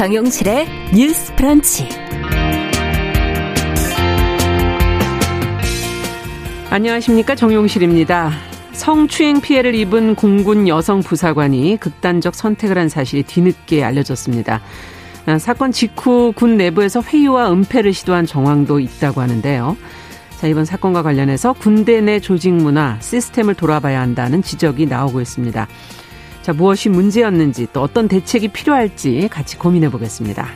정용실의 뉴스 프런치. 안녕하십니까. 정용실입니다. 성추행 피해를 입은 공군 여성 부사관이 극단적 선택을 한 사실이 뒤늦게 알려졌습니다. 아, 사건 직후 군 내부에서 회유와 은폐를 시도한 정황도 있다고 하는데요. 자, 이번 사건과 관련해서 군대 내 조직 문화, 시스템을 돌아봐야 한다는 지적이 나오고 있습니다. 자, 무엇이 문제였는지 또 어떤 대책이 필요할지 같이 고민해 보겠습니다.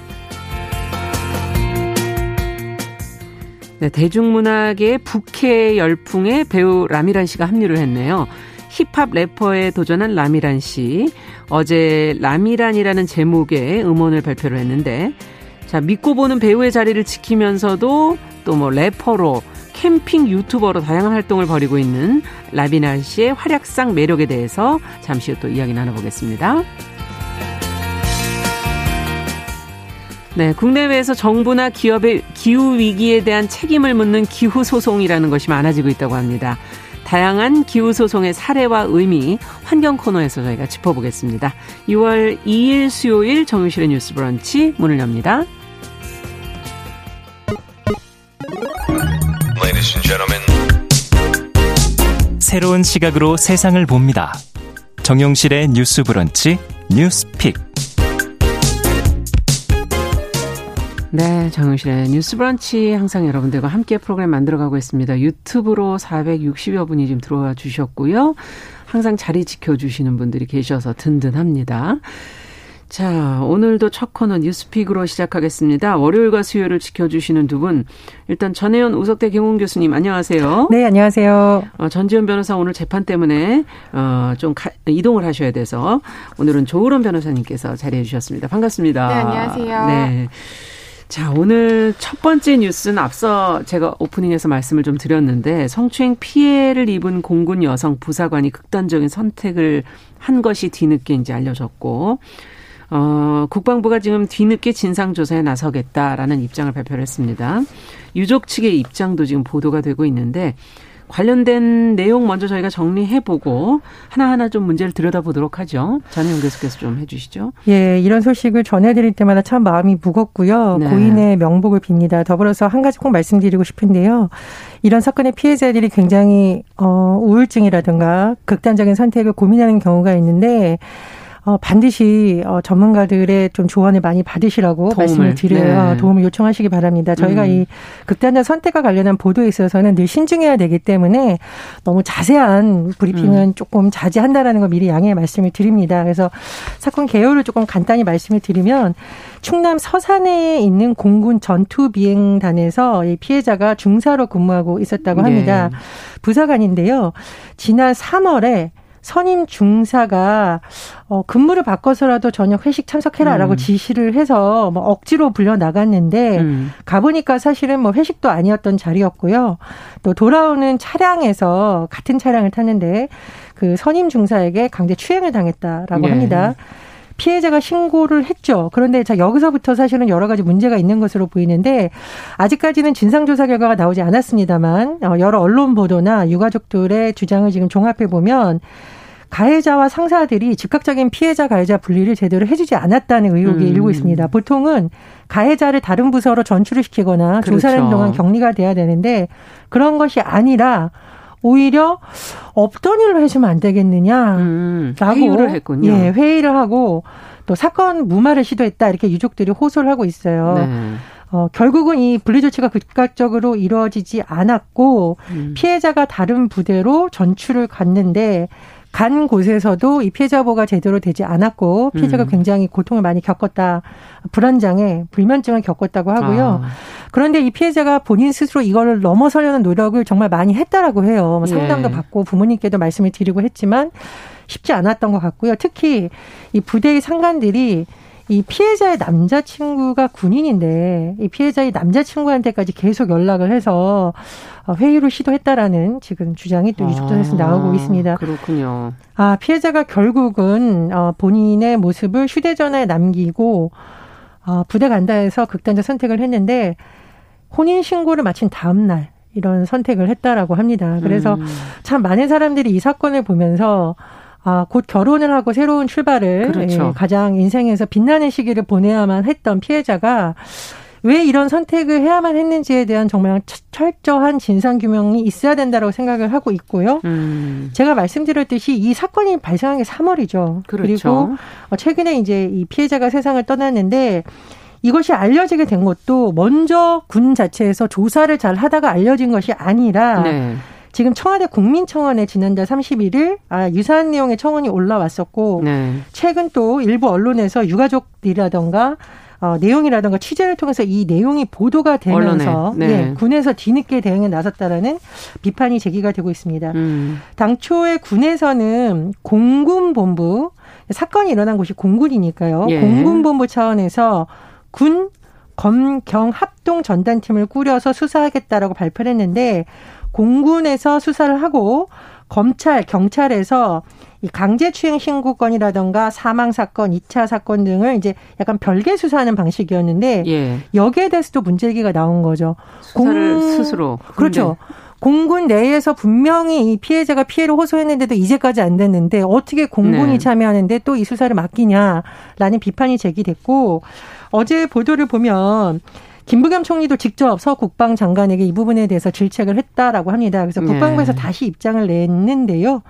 네, 대중문학의 북해 열풍에 배우 라미란 씨가 합류를 했네요. 힙합 래퍼에 도전한 라미란 씨. 어제 라미란이라는 제목의 음원을 발표를 했는데, 자, 믿고 보는 배우의 자리를 지키면서도 또 뭐 래퍼로 캠핑 유튜버로 다양한 활동을 벌이고 있는 라비나 씨의 활약상 매력에 대해서 잠시 후 또 이야기 나눠보겠습니다. 네, 국내외에서 정부나 기업의 기후 위기에 대한 책임을 묻는 기후 소송이라는 것이 많아지고 있다고 합니다. 다양한 기후 소송의 사례와 의미 환경 코너에서 저희가 짚어보겠습니다. 6월 2일 수요일 정유실의 뉴스 브런치 문을 엽니다. 새로운 시각으로 세상을 봅니다. 정용실의 뉴스 브런치 뉴스픽. 네, 정영실의 뉴스 브런치 항상 여러분들과 함께 프로그램 만들어가고 있습니다. 유튜브로 460여 분이 지금 들어와 주셨고요. 항상 자리 지켜주시는 분들이 계셔서 든든합니다. 자, 오늘도 첫 코너 뉴스픽으로 시작하겠습니다. 월요일과 수요일을 지켜주시는 두 분. 일단 전혜연 우석대 경훈 교수님 안녕하세요. 네, 안녕하세요. 어, 전지현 변호사 오늘 재판 때문에 어, 좀 가, 이동을 하셔야 돼서 오늘은 조으론 변호사님께서 자리해 주셨습니다. 반갑습니다. 네, 안녕하세요. 네. 자, 오늘 첫 번째 뉴스는 앞서 제가 오프닝에서 말씀을 좀 드렸는데 성추행 피해를 입은 공군 여성 부사관이 극단적인 선택을 한 것이 뒤늦게 이제 알려졌고 어, 국방부가 지금 뒤늦게 진상조사에 나서겠다라는 입장을 발표를 했습니다. 유족 측의 입장도 지금 보도가 되고 있는데 관련된 내용 먼저 저희가 정리해보고 하나하나 좀 문제를 들여다보도록 하죠. 전혜영 교수께서 좀 해주시죠. 예, 이런 소식을 전해드릴 때마다 참 마음이 무겁고요. 네. 고인의 명복을 빕니다. 더불어서 한 가지 꼭 말씀드리고 싶은데요. 이런 사건의 피해자들이 굉장히 어, 우울증이라든가 극단적인 선택을 고민하는 경우가 있는데 어, 반드시 어, 전문가들의 좀 조언을 많이 받으시라고 도움을, 말씀을 드려요. 네. 도움을 요청하시기 바랍니다. 저희가 음. 이 극단적 선택과 관련한 보도에 있어서는 늘 신중해야 되기 때문에 너무 자세한 브리핑은 음. 조금 자제한다라는 거 미리 양해의 말씀을 드립니다. 그래서 사건 개요를 조금 간단히 말씀을 드리면 충남 서산에 있는 공군 전투 비행단에서 이 피해자가 중사로 근무하고 있었다고 네. 합니다. 네. 부사관인데요. 지난 3월에 선임 중사가 어 근무를 바꿔서라도 저녁 회식 참석해라라고 음. 지시를 해서 뭐 억지로 불려 나갔는데 음. 가보니까 사실은 뭐 회식도 아니었던 자리였고요. 또 돌아오는 차량에서 같은 차량을 탔는데 그 선임 중사에게 강제 추행을 당했다라고 네. 합니다. 피해자가 신고를 했죠. 그런데 자 여기서부터 사실은 여러 가지 문제가 있는 것으로 보이는데 아직까지는 진상조사 결과가 나오지 않았습니다만 어, 여러 언론 보도나 유가족들의 주장을 지금 종합해 보면 가해자와 상사들이 즉각적인 피해자 가해자 분리를 제대로 해주지 않았다는 의혹이 음. 일고 있습니다. 보통은 가해자를 다른 부서로 전출을 시키거나 그렇죠. 조사하는 동안 격리가 돼야 되는데 그런 것이 아니라 오히려 없던 일로 해주면 안 되겠느냐라고 음, 회의를 했군요. 예, 회의를 하고 또 사건 무마를 시도했다 이렇게 유족들이 호소를 하고 있어요. 네. 어, 결국은 이 분리 조치가 극각적으로 이루어지지 않았고 음. 피해자가 다른 부대로 전출을 갔는데 간 곳에서도 이 피해자 보호가 제대로 되지 않았고 피해자가 음. 굉장히 고통을 많이 겪었다. 불안장애, 불면증을 겪었다고 하고요. 아. 그런데 이 피해자가 본인 스스로 이거를 넘어서려는 노력을 정말 많이 했다라고 해요. 뭐 상담도 예. 받고 부모님께도 말씀을 드리고 했지만 쉽지 않았던 것 같고요. 특히 이 부대의 상관들이 이 피해자의 남자친구가 군인인데 이 피해자의 남자친구한테까지 계속 연락을 해서 회유를 시도했다라는 지금 주장이 또 유족전에서 아, 나오고 있습니다. 그렇군요. 아 피해자가 결국은 어 본인의 모습을 휴대전화에 남기고 어 부대 간다 해서 극단적 선택을 했는데 혼인 신고를 마친 다음 날 이런 선택을 했다라고 합니다. 그래서 음. 참 많은 사람들이 이 사건을 보면서 아, 곧 결혼을 하고 새로운 출발을 그렇죠. 예, 가장 인생에서 빛나는 시기를 보내야만 했던 피해자가 왜 이런 선택을 해야만 했는지에 대한 정말 철저한 진상 규명이 있어야 된다고 생각을 하고 있고요. 음. 제가 말씀드렸듯이 이 사건이 발생한 게 3월이죠. 그렇죠. 그리고 어, 최근에 이제 이 피해자가 세상을 떠났는데 이것이 알려지게 된 것도 먼저 군 자체에서 조사를 잘 하다가 알려진 것이 아니라 네. 지금 청와대 국민청원에 지난달 31일 아, 유사한 내용의 청원이 올라왔었고 네. 최근 또 일부 언론에서 유가족들이라던가 어, 내용이라든가 취재를 통해서 이 내용이 보도가 되면서 네. 예, 군에서 뒤늦게 대응에 나섰다라는 비판이 제기가 되고 있습니다. 음. 당초에 군에서는 공군본부 사건이 일어난 곳이 공군이니까요. 예. 공군본부 차원에서 군 검경 합동 전단팀을 꾸려서 수사하겠다라고 발표를 했는데 공군에서 수사를 하고 검찰, 경찰에서 이 강제추행 신고건이라던가 사망 사건, 2차 사건 등을 이제 약간 별개 수사하는 방식이었는데 예. 여기에 대해서도 문제기가 나온 거죠. 공 스스로 그렇죠. 네. 공군 내에서 분명히 이 피해자가 피해를 호소했는데도 이제까지 안 됐는데 어떻게 공군이 네. 참여하는데 또 이 수사를 맡기냐라는 비판이 제기됐고 어제 보도를 보면 김부겸 총리도 직접 서 국방장관에게 이 부분에 대해서 질책을 했다라고 합니다. 그래서 네. 국방부에서 네. 다시 입장을 냈는데요.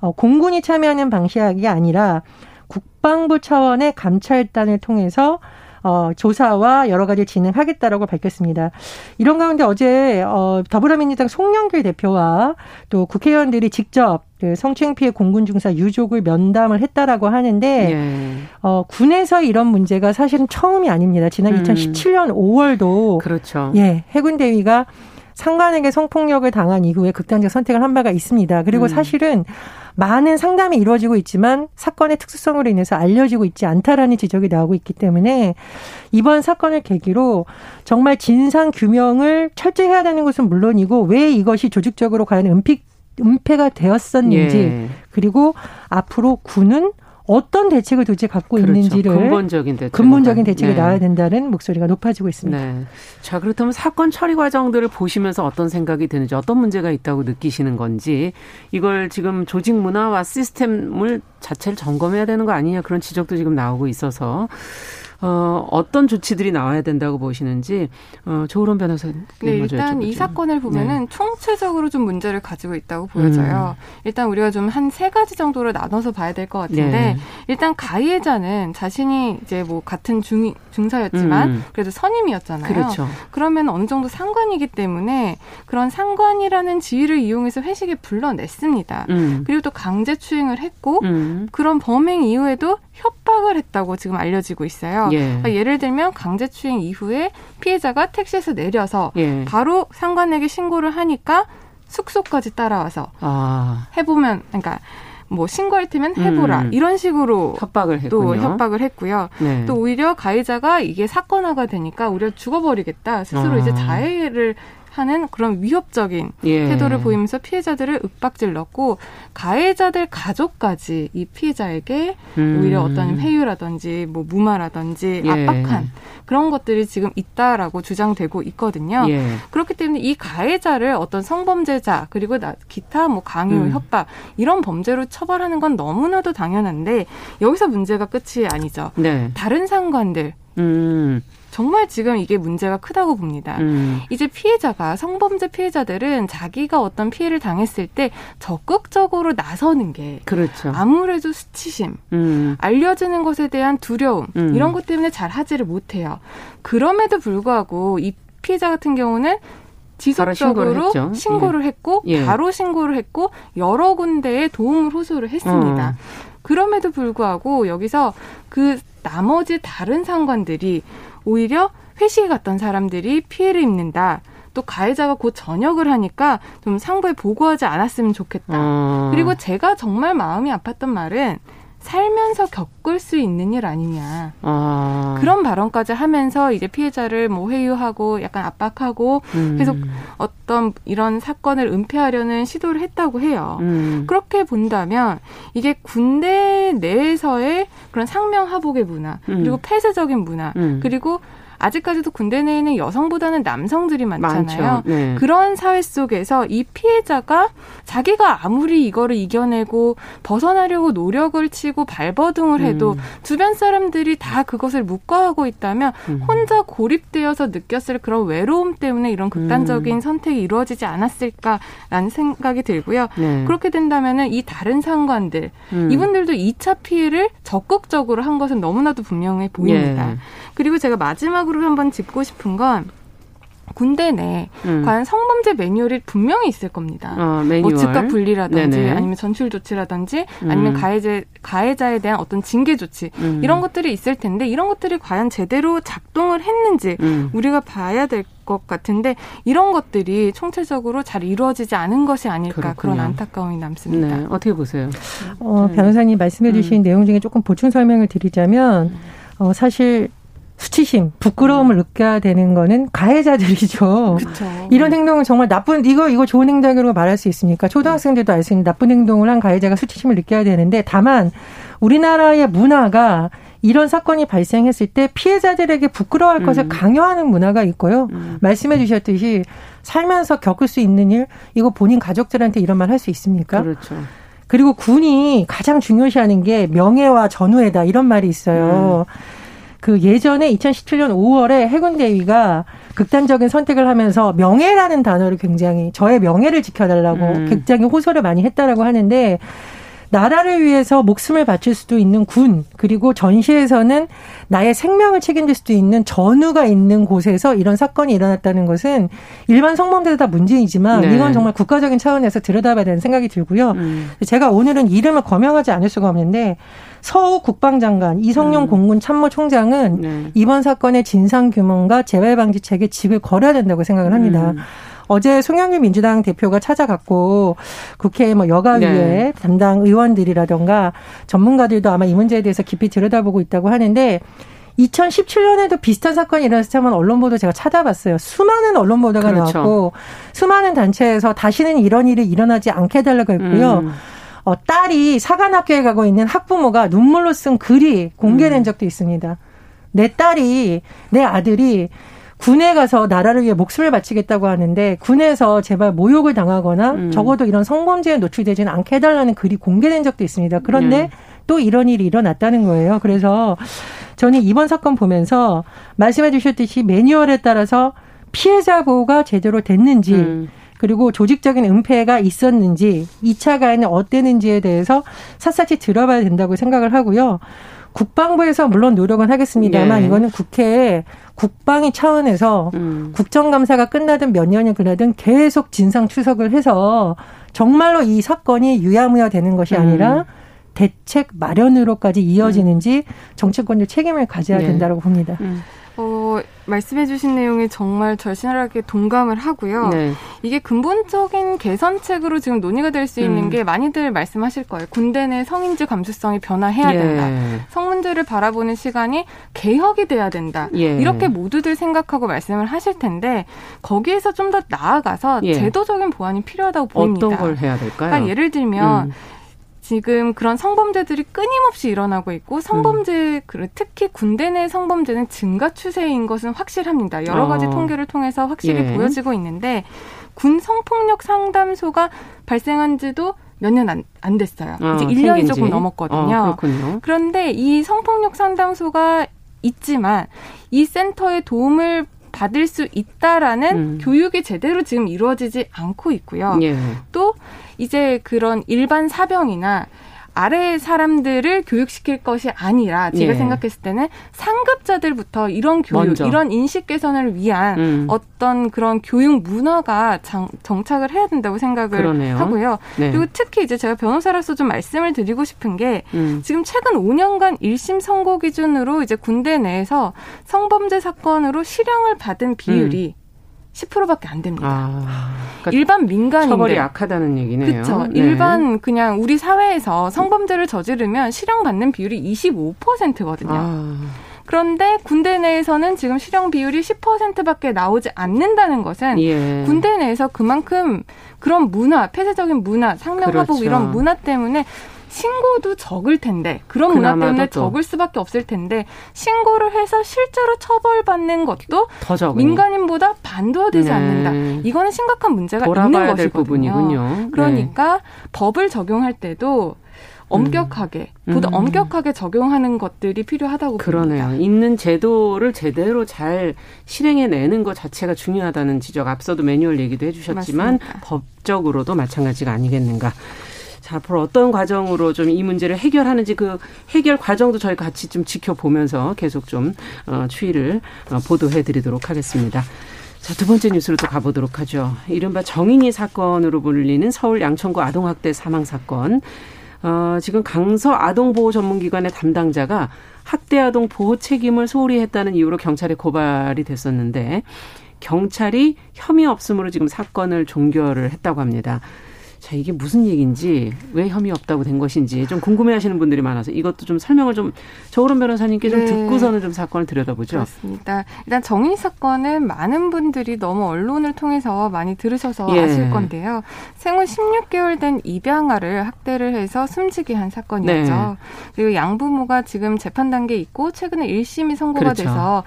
어, 공군이 참여하는 방식이 아니라 국방부 차원의 감찰단을 통해서 어, 조사와 여러 가지 진행하겠다라고 밝혔습니다. 이런 가운데 어제 어, 더불어민주당 송영길 대표와 또 국회의원들이 직접 그 성추행 피해 공군 중사 유족을 면담을 했다라고 하는데 예. 어, 군에서 이런 문제가 사실은 처음이 아닙니다. 지난 음. 2017년 5월도 그렇죠. 예, 해군 대위가 상관에게 성폭력을 당한 이후에 극단적 선택을 한 바가 있습니다. 그리고 음. 사실은 많은 상담이 이루어지고 있지만 사건의 특수성으로 인해서 알려지고 있지 않다라는 지적이 나오고 있기 때문에 이번 사건을 계기로 정말 진상 규명을 철저히 해야 되는 것은 물론이고 왜 이것이 조직적으로 과연 은폐 은폐가 되었었는지 예. 그리고 앞으로 군은 어떤 대책을 도대체 갖고 그렇죠. 있는지를 근본적인 대책 근본적인 대책이 네. 나와야 된다는 목소리가 높아지고 있습니다. 네. 자 그렇다면 사건 처리 과정들을 보시면서 어떤 생각이 드는지 어떤 문제가 있다고 느끼시는 건지 이걸 지금 조직 문화와 시스템을 자체를 점검해야 되는 거 아니냐 그런 지적도 지금 나오고 있어서 어, 어떤 조치들이 나와야 된다고 보시는지 어, 조으론 변호사님 네, 일단 여쭤보죠. 이 사건을 보면은 네. 총체적으로 좀 문제를 가지고 있다고 보여져요. 음. 일단 우리가 좀 한 세 가지 정도로 나눠서 봐야 될 것 같은데 네. 일단 가해자는 자신이 이제 뭐 같은 중 중사였지만 음. 그래도 선임이었잖아요. 그렇죠. 그러면 어느 정도 상관이기 때문에 그런 상관이라는 지위를 이용해서 회식에 불러냈습니다. 음. 그리고 또 강제 추행을 했고 음. 그런 범행 이후에도 협박을 했다고 지금 알려지고 있어요. 예. 그러니까 예를 들면 강제추행 이후에 피해자가 택시에서 내려서 예. 바로 상관에게 신고를 하니까 숙소까지 따라와서 아. 해보면 그러니까 뭐 신고할 테면 해보라 음. 이런 식으로 협박을 했군요. 또 협박을 했고요. 네. 또 오히려 가해자가 이게 사건화가 되니까 오히려 죽어버리겠다 스스로 아. 이제 자해를 하는 그런 위협적인 예. 태도를 보이면서 피해자들을 윽박질렀고 가해자들 가족까지 이 피해자에게 음. 오히려 어떤 회유라든지 뭐 무마라든지 예. 압박한 그런 것들이 지금 있다라고 주장되고 있거든요. 예. 그렇기 때문에 이 가해자를 어떤 성범죄자 그리고 기타 뭐 강요, 음. 협박 이런 범죄로 처벌하는 건 너무나도 당연한데 여기서 문제가 끝이 아니죠. 네. 다른 상관들 음. 정말 지금 이게 문제가 크다고 봅니다. 음. 이제 피해자가 성범죄 피해자들은 자기가 어떤 피해를 당했을 때 적극적으로 나서는 게 그렇죠. 아무래도 수치심, 음. 알려지는 것에 대한 두려움 음. 이런 것 때문에 잘 하지를 못해요. 그럼에도 불구하고 이 피해자 같은 경우는 지속적으로 신고를, 신고를 예. 했고 예. 바로 신고를 했고 여러 군데에 도움을 호소를 했습니다. 어. 그럼에도 불구하고 여기서 그 나머지 다른 상관들이 오히려 회식에 갔던 사람들이 피해를 입는다. 또 가해자가 곧 전역을 하니까 좀 상부에 보고하지 않았으면 좋겠다. 어. 그리고 제가 정말 마음이 아팠던 말은 살면서 겪을 수 있는 일 아니냐. 아. 그런 발언까지 하면서 이제 피해자를 뭐 회유하고 약간 압박하고 음. 계속 어떤 이런 사건을 은폐하려는 시도를 했다고 해요. 음. 그렇게 본다면 이게 군대 내에서의 그런 상명하복의 문화, 음. 그리고 폐쇄적인 문화, 음. 그리고 아직까지도 군대 내에는 여성보다는 남성들이 많잖아요. 네. 그런 사회 속에서 이 피해자가 자기가 아무리 이거를 이겨내고 벗어나려고 노력을 치고 발버둥을 해도 음. 주변 사람들이 다 그것을 묵과하고 있다면 음. 혼자 고립되어서 느꼈을 그런 외로움 때문에 이런 극단적인 음. 선택이 이루어지지 않았을까라는 생각이 들고요. 네. 그렇게 된다면은 이 다른 상관들 음. 이분들도 2차 피해를 적극적으로 한 것은 너무나도 분명해 보입니다. 예. 그리고 제가 마지막으로 한번 짚고 싶은 건 군대 내 음. 과연 성범죄 매뉴얼이 분명히 있을 겁니다. 어, 매뉴얼. 뭐 즉각 분리라든지 네네. 아니면 전출 조치라든지 음. 아니면 가해자 가해자에 대한 어떤 징계 조치 음. 이런 것들이 있을 텐데 이런 것들이 과연 제대로 작동을 했는지 음. 우리가 봐야 될 것 같은데 이런 것들이 총체적으로 잘 이루어지지 않은 것이 아닐까 그렇군요. 그런 안타까움이 남습니다. 네. 어떻게 보세요? 어, 변호사님 말씀해주신 음. 내용 중에 조금 보충 설명을 드리자면 어, 사실 수치심, 부끄러움을 느껴야 되는 거는 가해자들이죠. 그쵸. 이런 행동은 정말 나쁜 이거 이거 좋은 행동으로 말할 수 있습니까? 초등학생들도 알 수 있는 나쁜 행동을 한 가해자가 수치심을 느껴야 되는데 다만 우리나라의 문화가 이런 사건이 발생했을 때 피해자들에게 부끄러워할 음. 것을 강요하는 문화가 있고요. 음. 말씀해 주셨듯이 살면서 겪을 수 있는 일 이거 본인 가족들한테 이런 말 할 수 있습니까? 그렇죠. 그리고 군이 가장 중요시하는 게 명예와 전후에다 이런 말이 있어요. 음. 그 예전에 2017년 5월에 해군 대위가 극단적인 선택을 하면서 명예라는 단어를 굉장히 저의 명예를 지켜달라고 음. 굉장히 호소를 많이 했다라고 하는데 나라를 위해서 목숨을 바칠 수도 있는 군 그리고 전시에서는 나의 생명을 책임질 수도 있는 전우가 있는 곳에서 이런 사건이 일어났다는 것은 일반 성범죄도 다 문제이지만 네. 이건 정말 국가적인 차원에서 들여다봐야 되는 생각이 들고요. 음. 제가 오늘은 이름을 거명하지 않을 수가 없는데 서우 국방장관 이성용 음. 공군 참모총장은 네. 이번 사건의 진상 규명과 재발 방지책에 직을 걸어야 된다고 생각을 합니다. 음. 어제 송영길 민주당 대표가 찾아갔고 국회 뭐 여가위에 네. 담당 의원들이라던가 전문가들도 아마 이 문제에 대해서 깊이 들여다보고 있다고 하는데 2017년에도 비슷한 사건이 일어났을 때만 언론 보도 제가 찾아봤어요. 수많은 언론 보도가 그렇죠. 나왔고 수많은 단체에서 다시는 이런 일이 일어나지 않게 해달라고 했고요. 음. 어, 딸이 사관학교에 가고 있는 학부모가 눈물로 쓴 글이 공개된 음. 적도 있습니다. 내 딸이 내 아들이 군에 가서 나라를 위해 목숨을 바치겠다고 하는데 군에서 제발 모욕을 당하거나 음. 적어도 이런 성범죄에 노출되지는 않게 해달라는 글이 공개된 적도 있습니다. 그런데 음. 또 이런 일이 일어났다는 거예요. 그래서 저는 이번 사건 보면서 말씀해 주셨듯이 매뉴얼에 따라서 피해자 보호가 제대로 됐는지 음. 그리고 조직적인 은폐가 있었는지 2차 가해는 어땠는지에 대해서 샅샅이 들어봐야 된다고 생각을 하고요. 국방부에서 물론 노력은 하겠습니다만 예. 이거는 국회에 국방위 차원에서 음. 국정감사가 끝나든 몇 년이 지나든 계속 진상 추석을 해서 정말로 이 사건이 유야무야 되는 것이 아니라 음. 대책 마련으로까지 이어지는지 음. 정치권도 책임을 가져야 네. 된다고 봅니다. 음. 어, 말씀해주신 내용에 정말 절실하게 동감을 하고요. 네. 이게 근본적인 개선책으로 지금 논의가 될 수 있는 음. 게 많이들 말씀하실 거예요. 군대 내 성인지 감수성이 변화해야 예. 된다. 성문제를 바라보는 시간이 개혁이 돼야 된다. 예. 이렇게 모두들 생각하고 말씀을 하실 텐데 거기에서 좀 더 나아가서 예. 제도적인 보완이 필요하다고 보입니다. 어떤 걸 해야 될까요? 그러니까 예를 들면 음. 지금 그런 성범죄들이 끊임없이 일어나고 있고 성범죄 음. 특히 군대 내 성범죄는 증가 추세인 것은 확실합니다. 여러 가지 어. 통계를 통해서 확실히 예. 보여지고 있는데 군 성폭력 상담소가 발생한 지도 몇 년 안 안 됐어요. 어, 이제 1년이 조금 넘었거든요. 어, 그런데 이 성폭력 상담소가 있지만 이 센터의 도움을 받을 수 있다라는 음. 교육이 제대로 지금 이루어지지 않고 있고요. 예. 또 이제 그런 일반 사병이나 아래 사람들을 교육시킬 것이 아니라 제가 예. 생각했을 때는 상급자들부터 이런 교육, 먼저. 이런 인식 개선을 위한 음. 어떤 그런 교육 문화가 장, 정착을 해야 된다고 생각을 그러네요. 하고요. 네. 그리고 특히 이제 제가 변호사로서 좀 말씀을 드리고 싶은 게 음. 지금 최근 5년간 1심 선고 기준으로 이제 군대 내에서 성범죄 사건으로 실형을 받은 비율이 음. 10%밖에 안 됩니다. 아, 그러니까 일반 민간인들 처벌이 약하다는 얘기네요. 그렇죠. 네. 일반 그냥 우리 사회에서 성범죄를 저지르면 실형 받는 비율이 25%거든요. 아. 그런데 군대 내에서는 지금 실형 비율이 10%밖에 나오지 않는다는 것은 예. 군대 내에서 그만큼 그런 문화, 폐쇄적인 문화, 상명하복 그렇죠. 이런 문화 때문에 신고도 적을 텐데 그런 문화 때문에 적을 수밖에 없을 텐데 신고를 해서 실제로 처벌받는 것도 민간인보다 반도 되지 네. 않는다. 이거는 심각한 문제가 있는 것이거든요. 부분이군요. 그러니까 네. 법을 적용할 때도 엄격하게 음. 보다 음. 엄격하게 적용하는 것들이 필요하다고 그러네요. 봅니다. 있는 제도를 제대로 잘 실행해내는 것 자체가 중요하다는 지적 앞서도 매뉴얼 얘기도 해주셨지만 맞습니다. 법적으로도 마찬가지가 아니겠는가. 자, 앞으로 어떤 과정으로 좀 이 문제를 해결하는지 그 해결 과정도 저희 같이 좀 지켜보면서 계속 좀 어, 추이를 어, 보도해 드리도록 하겠습니다. 자, 두 번째 뉴스로 또 가보도록 하죠. 이른바 정인이 사건으로 불리는 서울 양천구 아동학대 사망 사건. 어, 지금 강서 아동보호 전문기관의 담당자가 학대 아동 보호 책임을 소홀히 했다는 이유로 경찰에 고발이 됐었는데 경찰이 혐의 없음으로 지금 사건을 종결을 했다고 합니다. 자, 이게 무슨 얘기인지, 왜 혐의 없다고 된 것인지 좀 궁금해 하시는 분들이 많아서 이것도 좀 설명을 좀 저우런 변호사님께 좀 네. 듣고서는 좀 사건을 들여다보죠. 그렇습니다. 일단 정인 사건은 많은 분들이 너무 언론을 통해서 많이 들으셔서 예. 아실 건데요. 생후 16개월 된 입양아를 학대를 해서 숨지게 한 사건이었죠. 네. 그리고 양부모가 지금 재판 단계에 있고 최근에 1심이 선고가 그렇죠. 돼서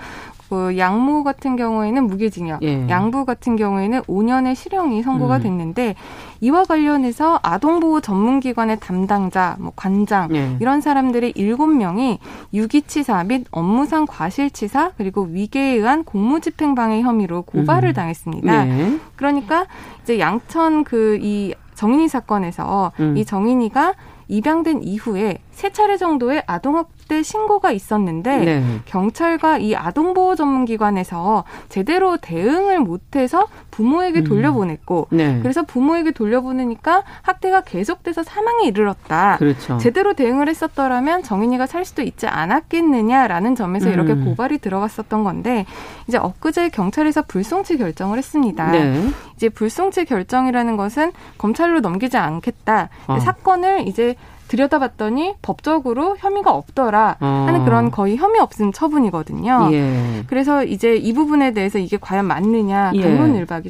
그 양모 같은 경우에는 무기징역, 예. 양부 같은 경우에는 5년의 실형이 선고가 음. 됐는데 이와 관련해서 아동보호 전문기관의 담당자, 뭐 관장 예. 이런 사람들이 7명이 유기치사 및 업무상 과실치사 그리고 위계에 의한 공무집행방해 혐의로 고발을 음. 당했습니다. 예. 그러니까 이제 양천 그 이 정인이 사건에서 음. 이 정인이가 입양된 이후에 세 차례 정도의 아동학 대 신고가 있었는데 네. 경찰과 이 아동보호 전문기관에서 제대로 대응을 못해서 부모에게 음. 돌려보냈고 네. 그래서 부모에게 돌려보내니까 학대가 계속돼서 사망에 이르렀다. 그렇죠. 제대로 대응을 했었더라면 정인이가 살 수도 있지 않았겠느냐라는 점에서 음. 이렇게 고발이 들어갔었던 건데 이제 엊그제 경찰에서 불송치 결정을 했습니다. 네. 이제 불송치 결정이라는 것은 검찰로 넘기지 않겠다. 어. 사건을 이제 들여다봤더니 법적으로 혐의가 없더라 하는 어. 그런 거의 혐의 없음 처분이거든요. 예. 그래서 이제 이 부분에 대해서 이게 과연 맞느냐 예.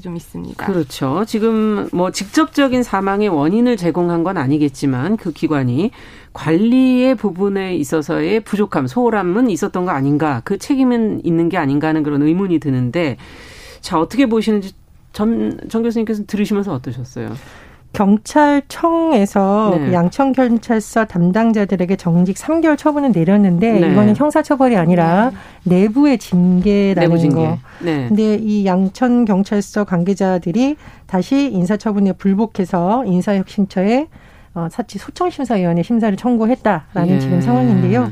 좀 있습니다. 그렇죠. 지금 뭐 직접적인 사망의 원인을 제공한 건 아니겠지만 그 기관이 관리의 부분에 있어서의 부족함, 소홀함은 있었던 거 아닌가, 그 책임은 있는 게 아닌가 하는 그런 의문이 드는데 자 어떻게 보시는지 전, 정 교수님께서 들으시면서 어떠셨어요? 경찰청에서 네. 양천경찰서 담당자들에게 정직 3개월 처분을 내렸는데 네. 이거는 형사처벌이 아니라 네. 내부의 징계라는 내부 징계. 거. 네. 근데 이 양천경찰서 관계자들이 다시 인사처분에 불복해서 인사혁신처에 어, 사치 소청심사위원회 심사를 청구했다라는 예. 지금 상황인데요.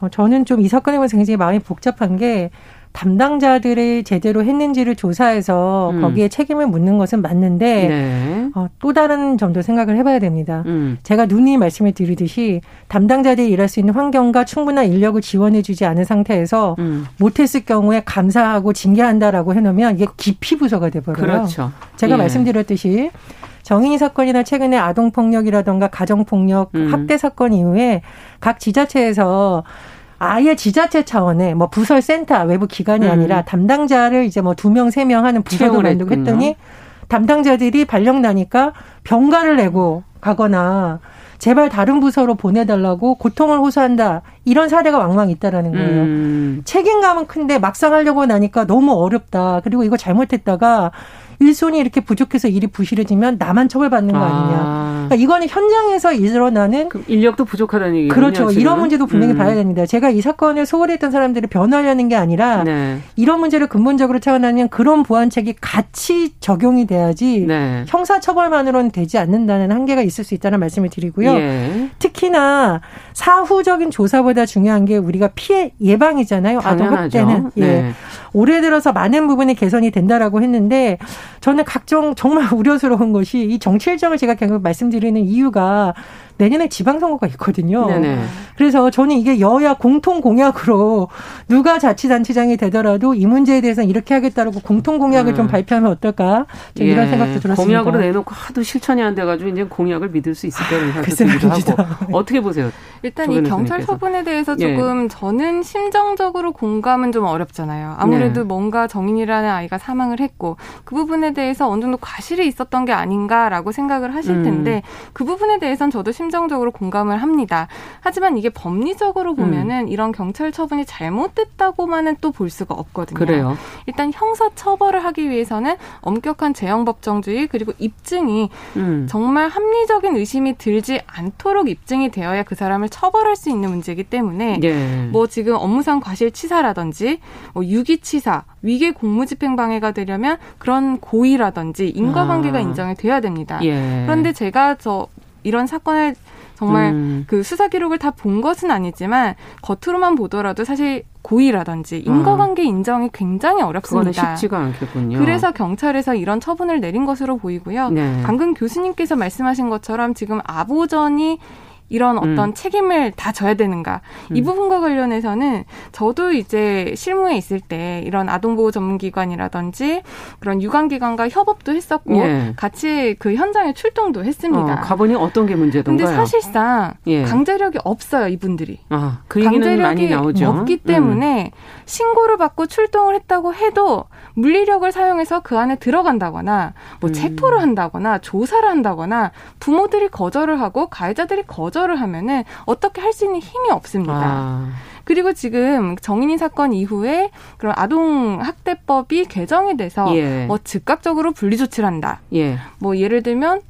어, 저는 좀 이 사건에 대해서 굉장히 마음이 복잡한 게 담당자들이 제대로 했는지를 조사해서 음. 거기에 책임을 묻는 것은 맞는데 네. 어, 또 다른 점도 생각을 해봐야 됩니다. 음. 제가 누님 말씀을 드리듯이 담당자들이 일할 수 있는 환경과 충분한 인력을 지원해주지 않은 상태에서 음. 못했을 경우에 감사하고 징계한다라고 해놓으면 이게 기피 부서가 돼버려요. 그렇죠. 제가 예. 말씀드렸듯이 정인이 사건이나 최근에 아동폭력이라던가 가정폭력, 음. 학대 사건 이후에 각 지자체에서 아예 지자체 차원의 뭐 부설 센터 외부 기관이 음. 아니라 담당자를 이제 뭐 두 명, 세 명 하는 부서도 만들고 했더니 담당자들이 발령 나니까 병가를 내고 가거나 제발 다른 부서로 보내달라고 고통을 호소한다. 이런 사례가 왕왕 있다라는 거예요. 음. 책임감은 큰데 막상 하려고 나니까 너무 어렵다. 그리고 이거 잘못했다가 일손이 이렇게 부족해서 일이 부실해지면 나만 처벌받는 거 아니냐. 아. 그러니까 이거는 현장에서 일어나는 인력도 부족하다는 얘기죠. 그렇죠. 지금? 이런 문제도 분명히 음. 봐야 됩니다. 제가 이 사건을 소홀히 했던 사람들을 변호하려는 게 아니라 네. 이런 문제를 근본적으로 차원하면 그런 보완책이 같이 적용이 돼야지 네. 형사 처벌만으로는 되지 않는다는 한계가 있을 수 있다는 말씀을 드리고요. 예. 특히나 사후적인 조사보다 중요한 게 우리가 피해 예방이잖아요. 아동 학대는. 예. 네. 올해 들어서 많은 부분이 개선이 된다라고 했는데 저는 각종 정말 우려스러운 것이 이 정치 일정을 제가 계속 말씀드리는 이유가 내년에 지방선거가 있거든요. 네네. 그래서 저는 이게 여야 공통 공약으로 누가 자치단체장이 되더라도 이 문제에 대해서는 이렇게 하겠다라고 공통 공약을 음. 좀 발표하면 어떨까? 좀 예. 이런 생각도 들었습니다. 공약으로 내놓고 하도 실천이 안 돼가지고 이제 공약을 믿을 수 있을 거라는 생각도 들기도 하고 어떻게 보세요? 일단 이 경찰 처분에 대해서 예. 조금 예. 저는 심정적으로 공감은 좀 어렵잖아요. 아무래도 네. 뭔가 정인이라는 아이가 사망을 했고 그 부분에 대해서 어느 정도 과실이 있었던 게 아닌가라고 생각을 하실 음. 텐데 그 부분에 대해서는 저도 심 심정적으로 공감을 합니다. 하지만 이게 법리적으로 보면은 음. 이런 경찰 처분이 잘못됐다고만은 또 볼 수가 없거든요. 그래요. 일단 형사 처벌을 하기 위해서는 엄격한 재형 법정주의 그리고 입증이 음. 정말 합리적인 의심이 들지 않도록 입증이 되어야 그 사람을 처벌할 수 있는 문제이기 때문에 예. 뭐 지금 업무상 과실치사라든지 뭐 유기치사, 위계 공무집행 방해가 되려면 그런 고의라든지 인과관계가 아. 인정이 돼야 됩니다. 예. 그런데 제가 저 이런 사건을 정말 음. 그 수사 기록을 다 본 것은 아니지만 겉으로만 보더라도 사실 고의라든지 인과관계 아. 인정이 굉장히 어렵습니다. 쉽지가 않겠군요. 그래서 경찰에서 이런 처분을 내린 것으로 보이고요. 네. 방금 교수님께서 말씀하신 것처럼 지금 아보전이 이런 어떤 음. 책임을 다 져야 되는가 음. 이 부분과 관련해서는 저도 이제 실무에 있을 때 이런 아동보호 전문기관이라든지 그런 유관기관과 협업도 했었고 예. 같이 그 현장에 출동도 했습니다. 어, 가보니 어떤 게 문제던가요? 근데 사실상 예. 강제력이 없어요 이분들이. 아, 그 나오죠. 없기 때문에 음. 신고를 받고 출동을 했다고 해도 물리력을 사용해서 그 안에 들어간다거나 뭐 음. 체포를 한다거나 조사를 한다거나 부모들이 거절을 하고 가해자들이 거절 을 하면은 어떻게 할 수 있는 힘이 없습니다. 아. 그리고 지금 정인이 사건 이후에 그런 아동 학대법이 개정이 돼서 예. 뭐 즉각적으로 분리 조치를 한다. 예. 뭐 예를 들면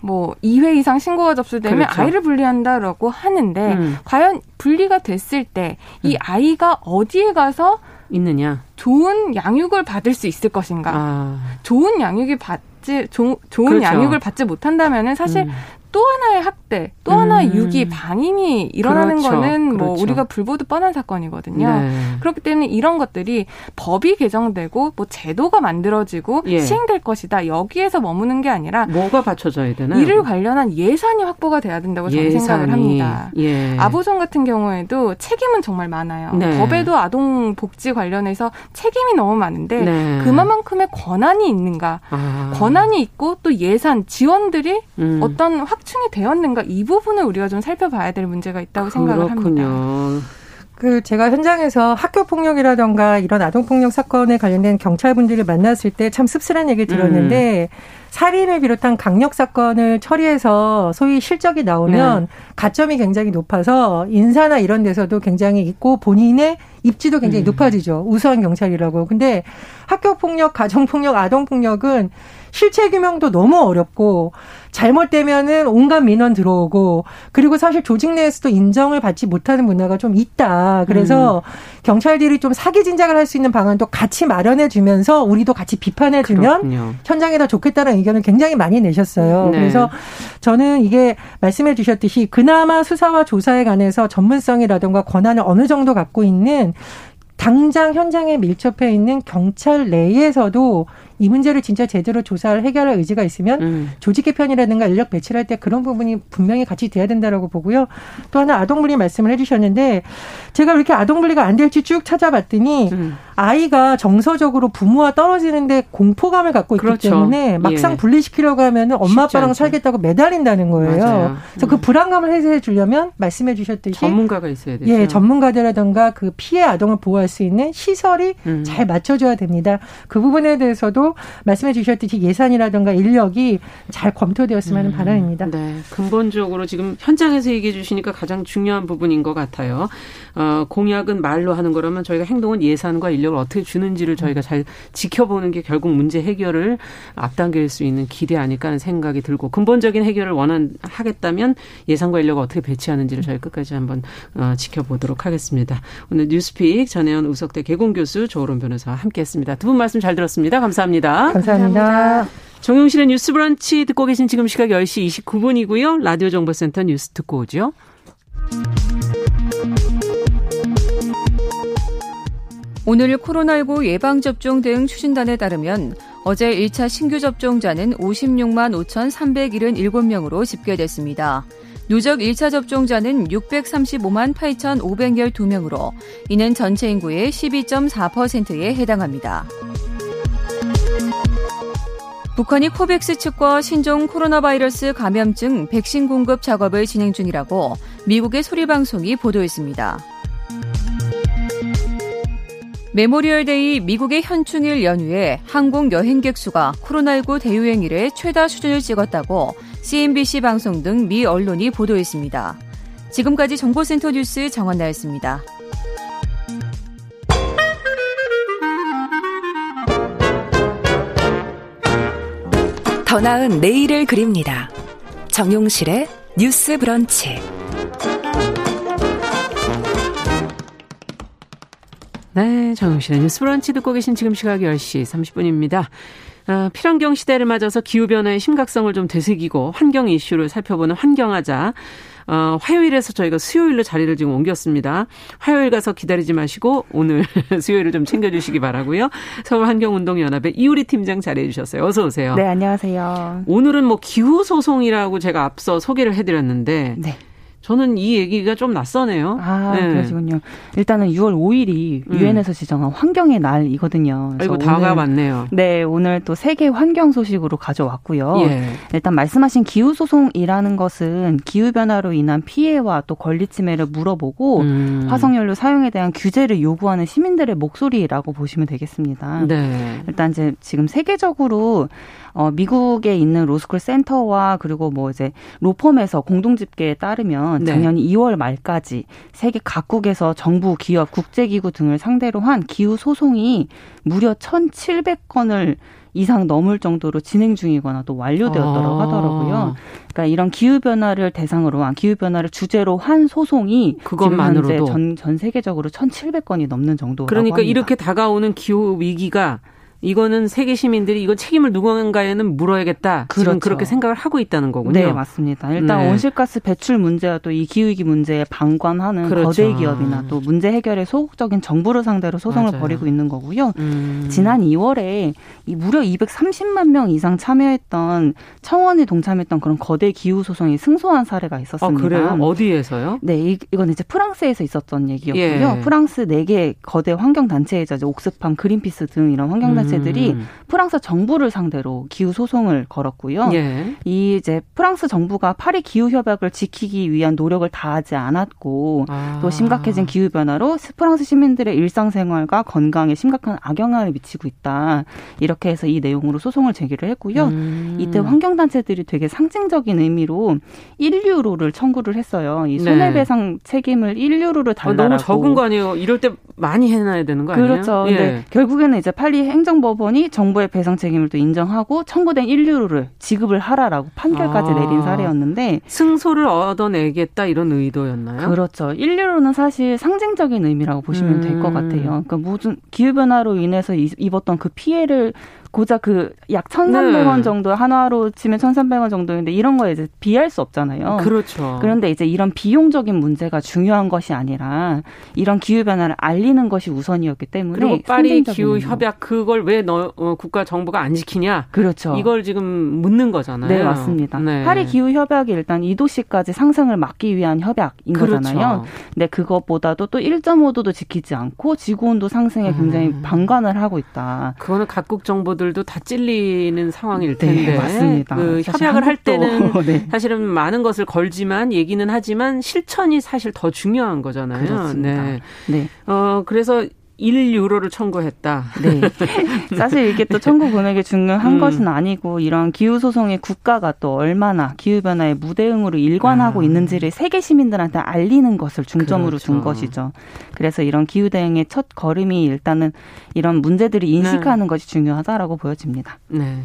뭐 2회 이상 신고가 접수되면 그렇죠. 아이를 분리한다라고 하는데 음. 과연 분리가 됐을 때이 음. 아이가 어디에 가서 있느냐. 좋은 양육을 받을 수 있을 것인가. 아. 좋은 양육이 받지, 조, 좋은 그렇죠. 양육을 받지 못한다면은 사실 음. 또 하나의 학대, 또 하나의 음. 유기, 반임이 일어나는 그렇죠. 거는 뭐 그렇죠. 우리가 불보듯 뻔한 사건이거든요. 네. 그렇기 때문에 이런 것들이 법이 개정되고 뭐 제도가 만들어지고 예. 시행될 것이다. 여기에서 머무는 게 아니라 뭐가 받쳐져야 되나요? 이를 관련한 예산이 확보가 돼야 된다고 저는 예산이. 생각을 합니다. 예. 아보존 같은 경우에도 책임은 정말 많아요. 네. 법에도 아동 복지 관련해서 책임이 너무 많은데 네. 그만큼의 권한이 있는가? 아. 권한이 있고 또 예산 지원들이 음. 어떤 확 확충이 되었는가 이 부분을 우리가 좀 살펴봐야 될 문제가 있다고 그렇군요. 생각을 합니다. 그 제가 현장에서 학교 폭력이라던가 이런 아동 폭력 사건에 관련된 경찰분들을 만났을 때 참 씁쓸한 얘기를 들었는데 음. 살인을 비롯한 강력 사건을 처리해서 소위 실적이 나오면 네. 가점이 굉장히 높아서 인사나 이런 데서도 굉장히 있고 본인의 입지도 굉장히 음. 높아지죠. 우수한 경찰이라고. 근데 학교 폭력, 가정 폭력, 아동 폭력은 실체 규명도 너무 어렵고 잘못되면은 온갖 민원 들어오고 그리고 사실 조직 내에서도 인정을 받지 못하는 문화가 좀 있다. 그래서 음. 경찰들이 좀 사기 진작을 할 수 있는 방안도 같이 마련해 주면서 우리도 같이 비판해 주면 현장에 더 좋겠다는 의견을 굉장히 많이 내셨어요. 네. 그래서 저는 이게 말씀해 주셨듯이 그나마 수사와 조사에 관해서 전문성이라든가 권한을 어느 정도 갖고 있는 당장 현장에 밀접해 있는 경찰 내에서도 이 문제를 진짜 제대로 조사를 해결할 의지가 있으면 음. 조직 개편이라든가 인력 배치를 할 때 그런 부분이 분명히 같이 돼야 된다라고 보고요. 또 하나 아동분리 말씀을 해주셨는데 제가 이렇게 아동분리가 안 될지 쭉 찾아봤더니 음. 아이가 정서적으로 부모와 떨어지는데 공포감을 갖고 있기 그렇죠. 때문에 막상 예. 분리시키려고 하면 엄마 아빠랑 살겠다고 매달린다는 거예요. 맞아요. 그래서 그 음. 그 불안감을 해소해 주려면 말씀해 주셨듯이 전문가가 있어야 되죠. 예, 전문가들이라든가 그 피해 아동을 보호할 수 있는 시설이 음. 잘 맞춰줘야 됩니다. 그 부분에 대해서도 말씀해 주셨듯이 예산이라든가 인력이 잘 검토되었으면 하는 음, 바람입니다. 네. 근본적으로 지금 현장에서 얘기해 주시니까 가장 중요한 부분인 것 같아요. 어, 공약은 말로 하는 거라면 저희가 행동은 예산과 인력을 어떻게 주는지를 저희가 잘 지켜보는 게 결국 문제 해결을 앞당길 수 있는 길이 아닐까 하는 생각이 들고 근본적인 해결을 원한 하겠다면 예산과 인력을 어떻게 배치하는지를 저희 끝까지 한번 어, 지켜보도록 하겠습니다. 오늘 뉴스픽 전혜연 우석대 개공 교수 조론 변호사와 함께했습니다. 두 분 말씀 잘 들었습니다. 감사합니다. 감사합니다. 감사합니다. 정용실의 뉴스 브런치 듣고 계신 지금 시각 10시 29분이고요. 라디오 정보센터 뉴스 듣고 오죠. 오늘 코로나19 예방접종 등 추진단에 따르면 어제 1차 신규 접종자는 56만 5,377명으로 집계됐습니다. 누적 1차 접종자는 635만 8,512명으로 이는 전체 인구의 12.4%에 해당합니다. 북한이 코백스 측과 신종 코로나 바이러스 감염증 백신 공급 작업을 진행 중이라고 미국의 소리방송이 보도했습니다. 메모리얼 데이 미국의 현충일 연휴에 항공 여행객 수가 코로나19 대유행 이래 최다 수준을 찍었다고 CNBC 방송 등 미 언론이 보도했습니다. 지금까지 정보센터 뉴스 정원나였습니다. 더 나은 내일을 그립니다. 정용실의 뉴스 브런치. 네, 정용실의 뉴스 브런치 듣고 계신 지금 시각 10시 30분입니다. 아, 필환경 시대를 맞아서 기후변화의 심각성을 좀 되새기고 환경 이슈를 살펴보는 환경하자. 어, 화요일에서 저희가 수요일로 자리를 지금 옮겼습니다. 화요일 가서 기다리지 마시고 오늘 수요일을 좀 챙겨주시기 바라고요. 서울 환경운동연합의 이우리 팀장 자리해 주셨어요. 어서 오세요. 네, 안녕하세요. 오늘은 뭐 기후 소송이라고 제가 앞서 소개를 해드렸는데 네. 저는 이 얘기가 좀 낯서네요. 아, 네. 그러시군요. 일단은 6월 5일이 음. 유엔에서 지정한 환경의 날이거든요. 이거 다가 맞네요. 네, 오늘 또 세계 환경 소식으로 가져왔고요. 예. 일단 말씀하신 기후 소송이라는 것은 기후 변화로 인한 피해와 또 권리 침해를 물어보고 음. 화석연료 사용에 대한 규제를 요구하는 시민들의 목소리라고 보시면 되겠습니다. 네. 일단 이제 지금 세계적으로 어, 미국에 있는 로스쿨 센터와 그리고 뭐 이제 로펌에서 공동 집계에 따르면 네. 작년 2월 말까지 세계 각국에서 정부, 기업, 국제기구 등을 상대로 한 기후 소송이 무려 1,700건을 이상 넘을 정도로 진행 중이거나 또 완료되었다고 아. 하더라고요. 그러니까 이런 기후 변화를 대상으로 한 기후 변화를 주제로 한 소송이 그것만으로도 전, 전 세계적으로 1,700건이 넘는 정도라고 그러니까 합니다. 이렇게 다가오는 기후 위기가 이거는 세계 시민들이 이거 책임을 누군가에는 물어야겠다. 그렇죠. 지금 그렇게 생각을 하고 있다는 거군요. 네, 맞습니다. 일단 네. 온실가스 배출 문제와 또 이 기후위기 문제에 방관하는 그렇죠. 거대 기업이나 또 문제 해결에 소극적인 정부를 상대로 소송을 맞아요. 벌이고 있는 거고요. 음. 지난 2월에 이 무려 230만 명 이상 참여했던 청원이 동참했던 그런 거대 기후 소송이 승소한 사례가 있었습니다. 아, 그래요? 어디에서요? 네, 이, 이건 이제 프랑스에서 있었던 얘기였고요. 예. 프랑스 4개 거대 환경 단체이자 옥스팜, 그린피스 등 이런 환경 단체 단체들이 음. 프랑스 정부를 상대로 기후 소송을 걸었고요. 예. 이 이제 프랑스 정부가 파리 기후 협약을 지키기 위한 노력을 다하지 않았고 아. 또 심각해진 기후 변화로 프랑스 시민들의 일상생활과 건강에 심각한 악영향을 미치고 있다. 이렇게 해서 이 내용으로 소송을 제기를 했고요. 음. 이때 환경 단체들이 되게 상징적인 의미로 1유로를 청구를 했어요. 이 손해배상 네. 책임을 1유로를 달라고. 어, 너무 적은 거 아니에요? 이럴 때 많이 해놔야 되는 거 아니에요? 그렇죠. 예. 결국에는 이제 팔리 행정 행정법원이 정부의 배상 책임을 또 인정하고 청구된 1유로를 지급을 하라라고 판결까지 아, 내린 사례였는데 승소를 얻어내겠다 이런 의도였나요? 그렇죠. 1유로는 사실 상징적인 의미라고 보시면 음. 될것 같아요. 그러니까 모든 기후 변화로 인해서 입었던 그 피해를 고작 그약 1,300원 네. 정도 한화로 치면 1,300원 정도인데 이런 거에 이제 비할 수 없잖아요. 그렇죠. 그런데 이제 이런 비용적인 문제가 중요한 것이 아니라 이런 기후 변화를 알리는 것이 우선이었기 때문에 그리고 파리 기후 협약 그걸 왜 너, 어, 국가 정부가 안 지키냐? 그렇죠. 이걸 지금 묻는 거잖아요. 네, 맞습니다. 네. 파리 기후 협약이 일단 2도씨까지 상승을 막기 위한 협약인 그렇죠. 거잖아요. 근데 그것보다도 또 1.5도도 지키지 않고 지구 온도 상승에 굉장히 음. 방관을 하고 있다. 그거는 각국 정부 정부들도 다 찔리는 상황일 네, 텐데 네, 맞습니다. 그 협약을 할 때는 네. 사실은 많은 것을 걸지만 얘기는 하지만 실천이 사실 더 중요한 거잖아요. 그렇습니다. 네. 네. 어 그래서 1유로를 청구했다. 네. 사실 이게 또 청구 금액이 중요한 음. 것은 아니고 이런 기후 소송의 국가가 또 얼마나 기후 변화에 무대응으로 일관하고 아. 있는지를 세계 시민들한테 알리는 것을 중점으로 그렇죠. 둔 것이죠. 그래서 이런 기후 대응의 첫 걸음이 일단은 이런 문제들이 인식하는 네. 것이 중요하다라고 보여집니다. 네.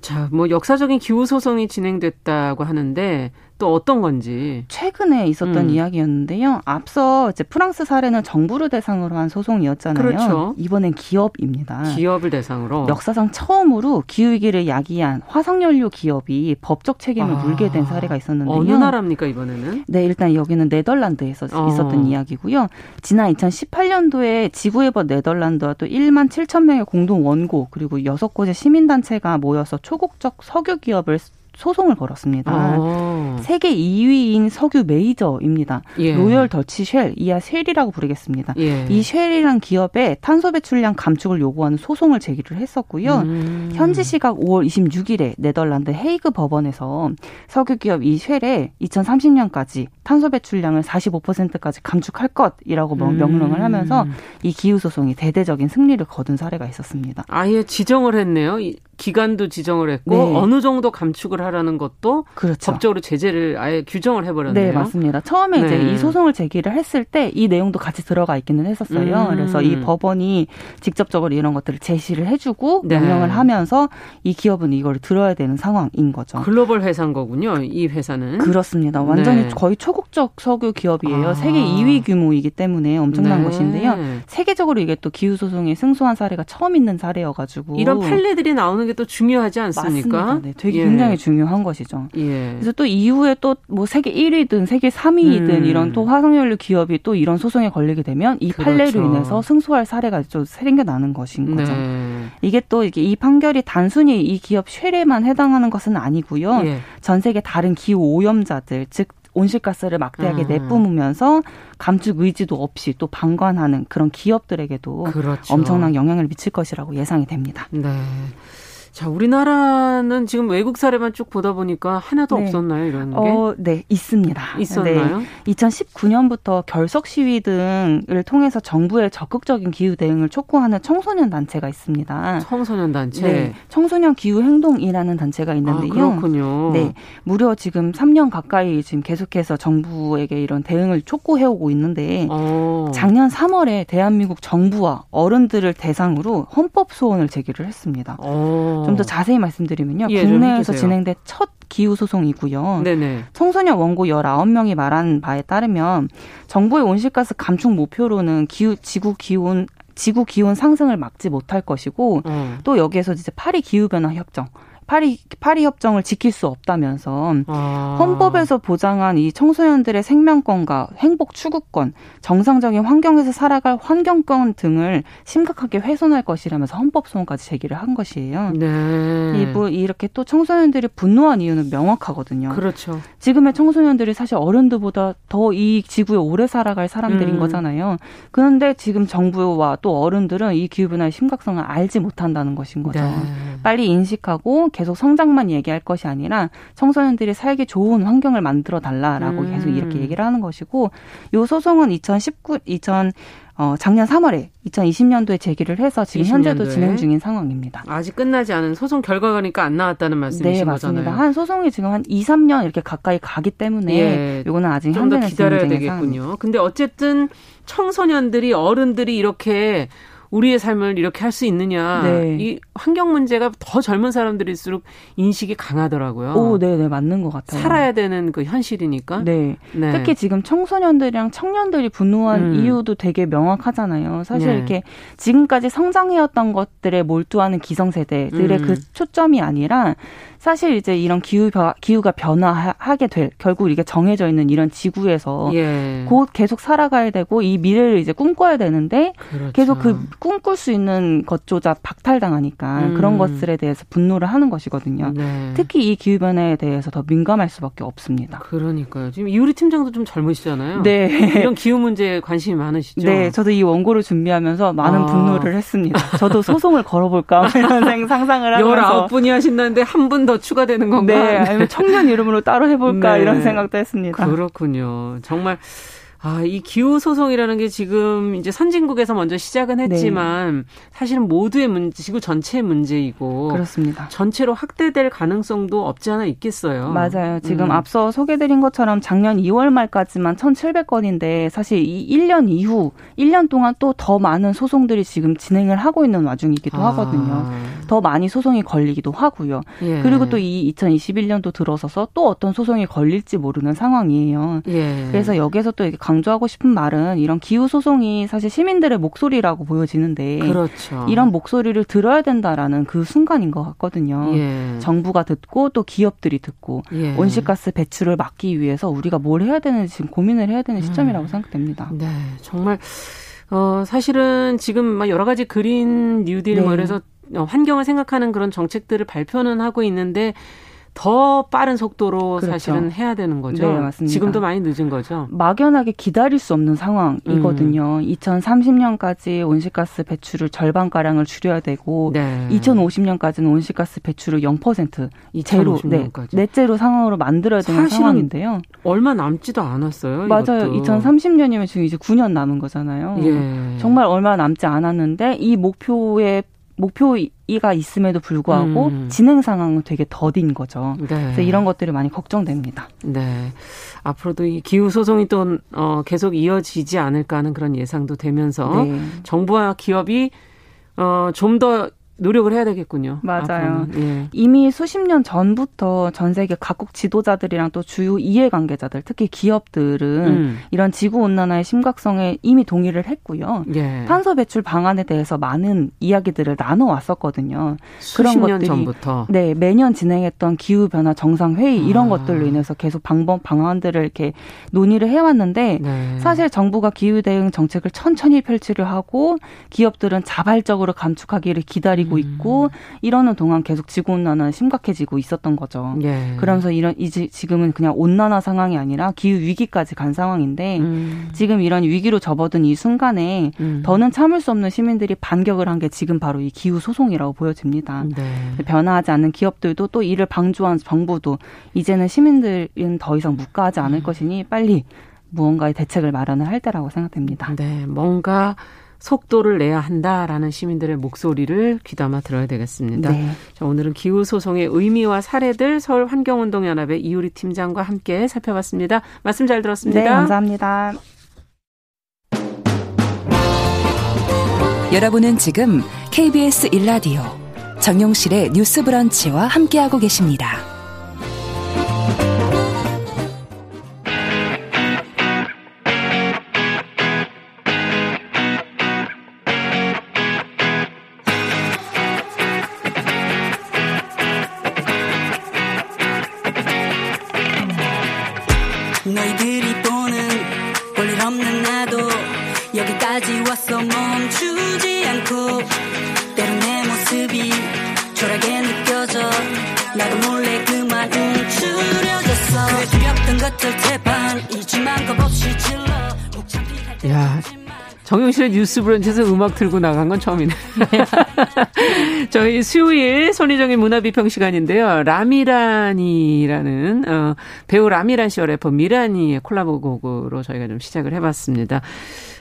자, 뭐 역사적인 기후 소송이 진행됐다고 하는데 또 어떤 건지 최근에 있었던 음. 이야기였는데요. 앞서 이제 프랑스 사례는 정부를 대상으로 한 소송이었잖아요. 그렇죠. 이번엔 기업입니다. 기업을 대상으로 역사상 처음으로 기후 위기를 야기한 화석연료 기업이 법적 책임을 아. 물게 된 사례가 있었는데요. 어느 나라입니까 이번에는? 네, 일단 여기는 네덜란드에서 어. 있었던 이야기고요. 지난 2018년도에 지구에버 네덜란드와 또 1만 7천 명의 공동 원고 그리고 여섯 곳의 시민 단체가 모여서 초국적 석유 기업을 소송을 걸었습니다. 아. 세계 2위인 석유 메이저입니다. 예. 로열 더치 쉘, 이하 쉘이라고 부르겠습니다. 예. 이 쉘이란 기업에 탄소 배출량 감축을 요구하는 소송을 제기를 했었고요. 음. 현지 시각 5월 26일에 네덜란드 헤이그 법원에서 석유 기업 이 쉘에 2030년까지 탄소 배출량을 45%까지 감축할 것이라고 음. 명령을 하면서 이 기후 소송이 대대적인 승리를 거둔 사례가 있었습니다. 아예 지정을 했네요. 기간도 지정을 했고 네. 어느 정도 감축을 하라는 것도 그렇죠. 법적으로 제재를 아예 규정을 해버렸네요. 네, 맞습니다. 처음에 네. 이제 이 소송을 제기를 했을 때 이 내용도 같이 들어가 있기는 했었어요. 음. 그래서 이 법원이 직접적으로 이런 것들을 제시를 해주고 네. 명령을 하면서 이 기업은 이걸 들어야 되는 상황인 거죠. 글로벌 회사인 거군요. 이 회사는 그렇습니다. 완전히 네. 거의 초 국적 석유 기업이에요. 아. 세계 2위 규모이기 때문에 엄청난 네. 것인데요. 세계적으로 이게 또 기후 소송에 승소한 사례가 처음 있는 사례여가지고 이런 판례들이 나오는 게 게또 중요하지 않습니까? 맞습니다. 네, 되게 예. 굉장히 중요한 것이죠. 예. 그래서 또 이후에 또 뭐 세계 1위든 세계 3위든 음. 이런 또 화석연료 기업이 또 이런 소송에 걸리게 되면 이 그렇죠. 판례로 인해서 승소할 사례가 좀 생겨나는 것인 거죠. 네. 이게 또 이게 이 판결이 단순히 이 기업 쇠례만 해당하는 것은 아니고요. 예. 전 세계 다른 기후 오염자들 즉 온실가스를 막대하게 음. 내뿜으면서 감축 의지도 없이 또 방관하는 그런 기업들에게도 그렇죠. 엄청난 영향을 미칠 것이라고 예상이 됩니다. 네. 자, 우리나라는 지금 외국 사례만 쭉 보다 보니까 하나도 네. 없었나요, 이런 게? 어, 네, 있습니다. 있었나요? 네. 2019년부터 결석 시위 등을 통해서 정부의 적극적인 기후 대응을 촉구하는 청소년 단체가 있습니다. 청소년 단체? 네. 청소년 기후 행동이라는 단체가 있는데요. 아, 그렇군요. 네. 무려 지금 3년 가까이 지금 계속해서 정부에게 이런 대응을 촉구해 오고 있는데 어. 작년 3월에 대한민국 정부와 어른들을 대상으로 헌법 소원을 제기를 했습니다. 어. 좀더 자세히 말씀드리면요. 예, 국내에서 진행된 첫 기후 소송이고요. 네네. 청소년 원고 19명이 말한 바에 따르면 정부의 온실가스 감축 목표로는 기후 지구 기온 지구 기온 상승을 막지 못할 것이고 음. 또 여기에서 이제 파리 기후 변화 협정 파리 파리 협정을 지킬 수 없다면서 아. 헌법에서 보장한 이 청소년들의 생명권과 행복 추구권, 정상적인 환경에서 살아갈 환경권 등을 심각하게 훼손할 것이라면서 헌법 소원까지 제기를 한 것이에요. 네. 이뭐 이렇게 또 청소년들이 분노한 이유는 명확하거든요. 그렇죠. 지금의 청소년들이 사실 어른들보다 더 이 지구에 오래 살아갈 사람들인 음. 거잖아요. 그런데 지금 정부와 또 어른들은 이 기후 변화의 심각성을 알지 못한다는 것인 거죠. 네. 빨리 인식하고 계속 성장만 얘기할 것이 아니라 청소년들이 살기 좋은 환경을 만들어 달라라고 음. 계속 이렇게 얘기를 하는 것이고 요 소송은 2019 2000 어, 작년 3월에 2020년도에 제기를 해서 지금 20년도에. 현재도 진행 중인 상황입니다. 아직 끝나지 않은 소송 결과가니까 안 나왔다는 말씀이신 네, 맞습니다. 거잖아요. 한 소송이 지금 한 2, 3년 이렇게 가까이 가기 때문에 예, 요거는 아직 좀 더 기다려야 되겠군요. 상황입니다. 근데 어쨌든 청소년들이 어른들이 이렇게 우리의 삶을 이렇게 할 수 있느냐. 네. 이 환경 문제가 더 젊은 사람들일수록 인식이 강하더라고요. 오, 네, 네, 맞는 것 같아요. 살아야 되는 그 현실이니까. 네. 네. 특히 지금 청소년들이랑 청년들이 분노한 음. 이유도 되게 명확하잖아요. 사실 네. 이렇게 지금까지 성장해왔던 것들에 몰두하는 기성세대들의 음. 그 초점이 아니라 사실 이제 이런 기후 기후가 변화하게 될 결국 이게 정해져 있는 이런 지구에서 예. 곧 계속 살아가야 되고 이 미래를 이제 꿈꿔야 되는데 그렇죠. 계속 그 꿈꿀 수 있는 것조차 박탈당하니까 음. 그런 것들에 대해서 분노를 하는 것이거든요. 네. 특히 이 기후 변화에 대해서 더 민감할 수밖에 없습니다. 그러니까요. 지금 이우리 팀장도 좀 젊으시잖아요. 네. 이런 기후 문제에 관심이 많으시죠. 네, 저도 이 원고를 준비하면서 많은 아. 분노를 했습니다. 저도 소송을 걸어볼까 이런 상상을 하면서 19분이 하신다는데 한분더 추가되는 건가? 네, 아니면 청년 이름으로 따로 해볼까 네. 이런 생각도 했습니다. 그렇군요. 정말 아, 이 기후 소송이라는 게 지금 이제 선진국에서 먼저 시작은 네. 했지만 네. 사실은 모두의 문제, 지구 전체의 문제이고 그렇습니다. 전체로 확대될 가능성도 없지 않아 있겠어요. 맞아요. 지금 음. 앞서 소개드린 것처럼 작년 2월 말까지만 1,700건인데 사실 이 1년 이후 1년 동안 또 더 많은 소송들이 지금 진행을 하고 있는 와중이기도 아. 하거든요. 더 많이 소송이 걸리기도 하고요. 예. 그리고 또 이 2021년도 들어서서 또 어떤 소송이 걸릴지 모르는 상황이에요. 예. 그래서 여기서 또 이게 강조하고 싶은 말은 이런 기후 소송이 사실 시민들의 목소리라고 보여지는데 그렇죠. 이런 목소리를 들어야 된다라는 그 순간인 것 같거든요. 예. 정부가 듣고 또 기업들이 듣고 예. 온실가스 배출을 막기 위해서 우리가 뭘 해야 되는지 지금 고민을 해야 되는 시점이라고 음. 생각됩니다. 네, 정말 어 사실은 지금 막 여러 가지 그린 뉴딜 뭐 네. 뭐 이래서 환경을 생각하는 그런 정책들을 발표는 하고 있는데 더 빠른 속도로 그렇죠. 사실은 해야 되는 거죠. 네, 맞습니다. 지금도 많이 늦은 거죠. 막연하게 기다릴 수 없는 상황이거든요. 음. 2030년까지 온실가스 배출을 절반 가량을 줄여야 되고 네. 2050년까지는 온실가스 배출을 0%, 이 제로, 네, 넷제로 상황으로 만들어야 되는 상황인데요. 얼마 남지도 않았어요. 맞아요. 이것도. 2030년이면 지금 이제 9년 남은 거잖아요. 예. 정말 얼마 남지 않았는데 이 목표에 목표가 있음에도 불구하고 음. 진행 상황은 되게 더딘 거죠. 네. 그래서 이런 것들이 많이 걱정됩니다. 네. 앞으로도 이 기후 소송이 또 어, 계속 이어지지 않을까 하는 그런 예상도 되면서 네. 정부와 기업이 어, 좀 더 노력을 해야 되겠군요. 맞아요. 예. 이미 수십 년 전부터 전 세계 각국 지도자들이랑 또 주요 이해관계자들, 특히 기업들은 음. 이런 지구 온난화의 심각성에 이미 동의를 했고요. 예. 탄소 배출 방안에 대해서 많은 이야기들을 나눠 왔었거든요. 그런 것들이 전부터. 네 매년 진행했던 기후 변화 정상 회의 이런 아. 것들로 인해서 계속 방법 방안들을 이렇게 논의를 해왔는데 네. 사실 정부가 기후 대응 정책을 천천히 펼치려 하고 기업들은 자발적으로 감축하기를 기다리 고 되고 있고 음. 이러는 동안 계속 지구 온난화는 심각해지고 있었던 거죠. 예. 그러면서 이런 이제 지금은 그냥 온난화 상황이 아니라 기후 위기까지 간 상황인데 음. 지금 이런 위기로 접어든 이 순간에 음. 더는 참을 수 없는 시민들이 반격을 한 게 지금 바로 이 기후 소송이라고 보여집니다. 네. 변화하지 않는 기업들도 또 이를 방조한 정부도 이제는 시민들은 더 이상 묵과하지 않을 음. 것이니 빨리 무언가의 대책을 마련을 할 때라고 생각됩니다. 네, 뭔가 속도를 내야 한다라는 시민들의 목소리를 귀담아 들어야 되겠습니다. 네. 자, 오늘은 기후 소송의 의미와 사례들 서울 환경운동연합의 이효리 팀장과 함께 살펴봤습니다. 말씀 잘 들었습니다. 네, 감사합니다. 여러분은 지금 KBS 일라디오 정용실의 뉴스 브런치와 함께하고 계십니다. 너희들이 보는 볼일 없는 나도 여기까지 와서 멈추지 않고 때론 내 모습이 초라하게 느껴져 나도 몰래 그만 움츠려졌어 그래 두던 것들 태반이지만 겁없이 질러 목참 피할 때 정용실의 뉴스 브런치에서 음악 들고 나간 건 처음이네. 저희 수요일 손희정의 문화비평 시간인데요. 라미란이라는 어, 배우 라미란 씨와 래퍼 미란이의 콜라보 곡으로 저희가 좀 시작을 해봤습니다.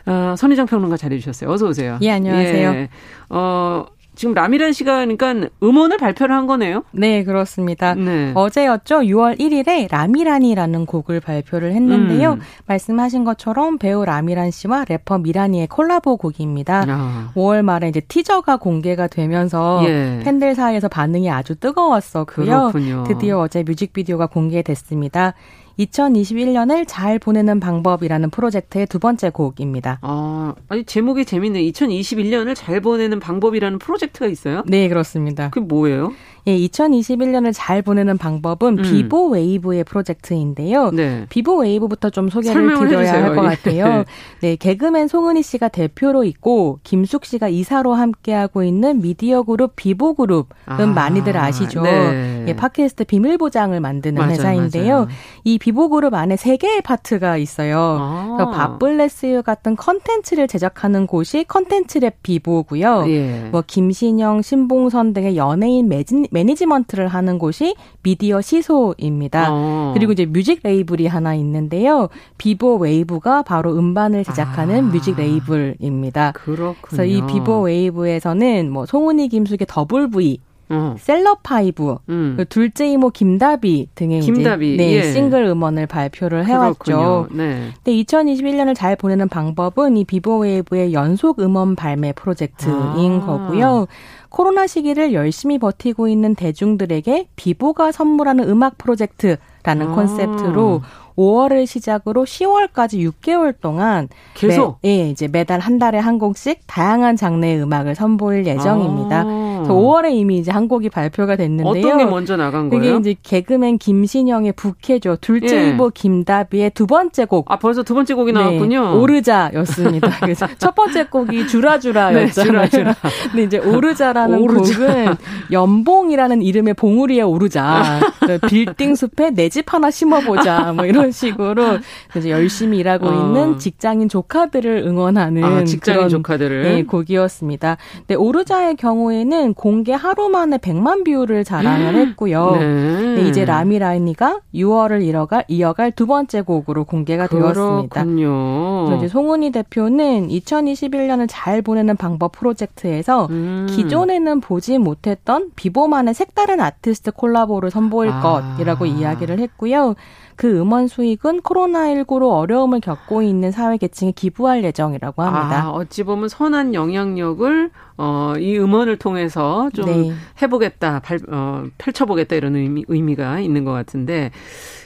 어, 손희정 평론가 잘해주셨어요. 어서 오세요. 예, 안녕하세요. 예, 어, 지금 라미란 씨가 그러니까 음원을 발표를 한 거네요? 네, 그렇습니다. 네. 어제였죠. 6월 1일에 라미란이라는 곡을 발표를 했는데요. 음. 말씀하신 것처럼 배우 라미란 씨와 래퍼 미란이의 콜라보 곡입니다. 아. 5월 말에 이제 티저가 공개가 되면서 예. 팬들 사이에서 반응이 아주 뜨거웠었고요. 그렇군요. 드디어 어제 뮤직비디오가 공개됐습니다. 2021년을 잘 보내는 방법이라는 프로젝트의 두 번째 곡입니다. 아, 아니 제목이 재밌네. 2021년을 잘 보내는 방법이라는 프로젝트가 있어요? 네, 그렇습니다. 그게 뭐예요? 예, 2021년을 잘 보내는 방법은 음. 비보 웨이브의 프로젝트인데요. 네. 비보 웨이브부터 좀 소개를 드려야 할 것 같아요. 네, 개그맨 송은이 씨가 대표로 있고 김숙 씨가 이사로 함께하고 있는 미디어 그룹 비보 그룹은 아, 많이들 아시죠. 네. 예, 팟캐스트 비밀 보장을 만드는 맞아요, 회사인데요. 맞아요. 이 비보 그룹 안에 세 개의 파트가 있어요. 아. 밥블레스유 같은 컨텐츠를 제작하는 곳이 컨텐츠랩 비보고요. 예. 뭐 김신영, 신봉선 등의 연예인 매진 매니지먼트를 하는 곳이 미디어 시소입니다. 어. 그리고 이제 뮤직 레이블이 하나 있는데요. 비보 웨이브가 바로 음반을 제작하는 아. 뮤직 레이블입니다. 그렇군요. 그래서 이 비보 웨이브에서는 뭐 송은이 김숙의 더블 V 어. 셀럽파이브, 음. 그 둘째 이모 김다비 등의 김다비. 이제 네, 예. 싱글 음원을 발표를 해왔죠. 네. 근데 2021년을 잘 보내는 방법은 이 비보웨이브의 연속 음원 발매 프로젝트인 아. 거고요. 코로나 시기를 열심히 버티고 있는 대중들에게 비보가 선물하는 음악 프로젝트라는 아. 컨셉트로 5월을 시작으로 10월까지 6개월 동안 계속 매, 예, 이제 매달 한 달에 한 곡씩 다양한 장르의 음악을 선보일 예정입니다. 아. 5월에 이미 이제 한 곡이 발표가 됐는데요. 어떤 게 먼저 나간 거예요? 그게 이제 개그맨 김신영의 부캐죠. 둘째 예. 이모 김다비의 두 번째 곡. 아 벌써 두 번째 곡이 나왔군요. 네, 오르자였습니다. 그래서 첫 번째 곡이 주라주라였잖아요. 네, 주라주라. 근데 이제 오르자라는 오르자. 곡은 연봉이라는 이름의 봉우리에 오르자. 그 빌딩 숲에 내 집 하나 심어보자. 뭐 이런 식으로 이제 열심히 일하고 어. 있는 직장인 조카들을 응원하는 아, 직장인 그런 조카들을 네, 곡이었습니다. 근데 오르자의 경우에는 공개 하루 만에 100만 뷰를 자랑을 했고요. 네. 네, 이제 라미란이가 6월을 이어갈, 이어갈 두 번째 곡으로 공개가 되었습니다. 그렇군요. 이제 송은이 대표는 2021년을 잘 보내는 방법 프로젝트에서 음. 기존에는 보지 못했던 비보만의 색다른 아티스트 콜라보를 선보일 아. 것이라고 이야기를 했고요. 그 음원 수익은 코로나19로 어려움을 겪고 있는 사회 계층에 기부할 예정이라고 합니다. 아, 어찌 보면 선한 영향력을 어, 이 음원을 통해서 좀 네. 해보겠다, 발, 어, 펼쳐보겠다 이런 의미, 의미가 있는 것 같은데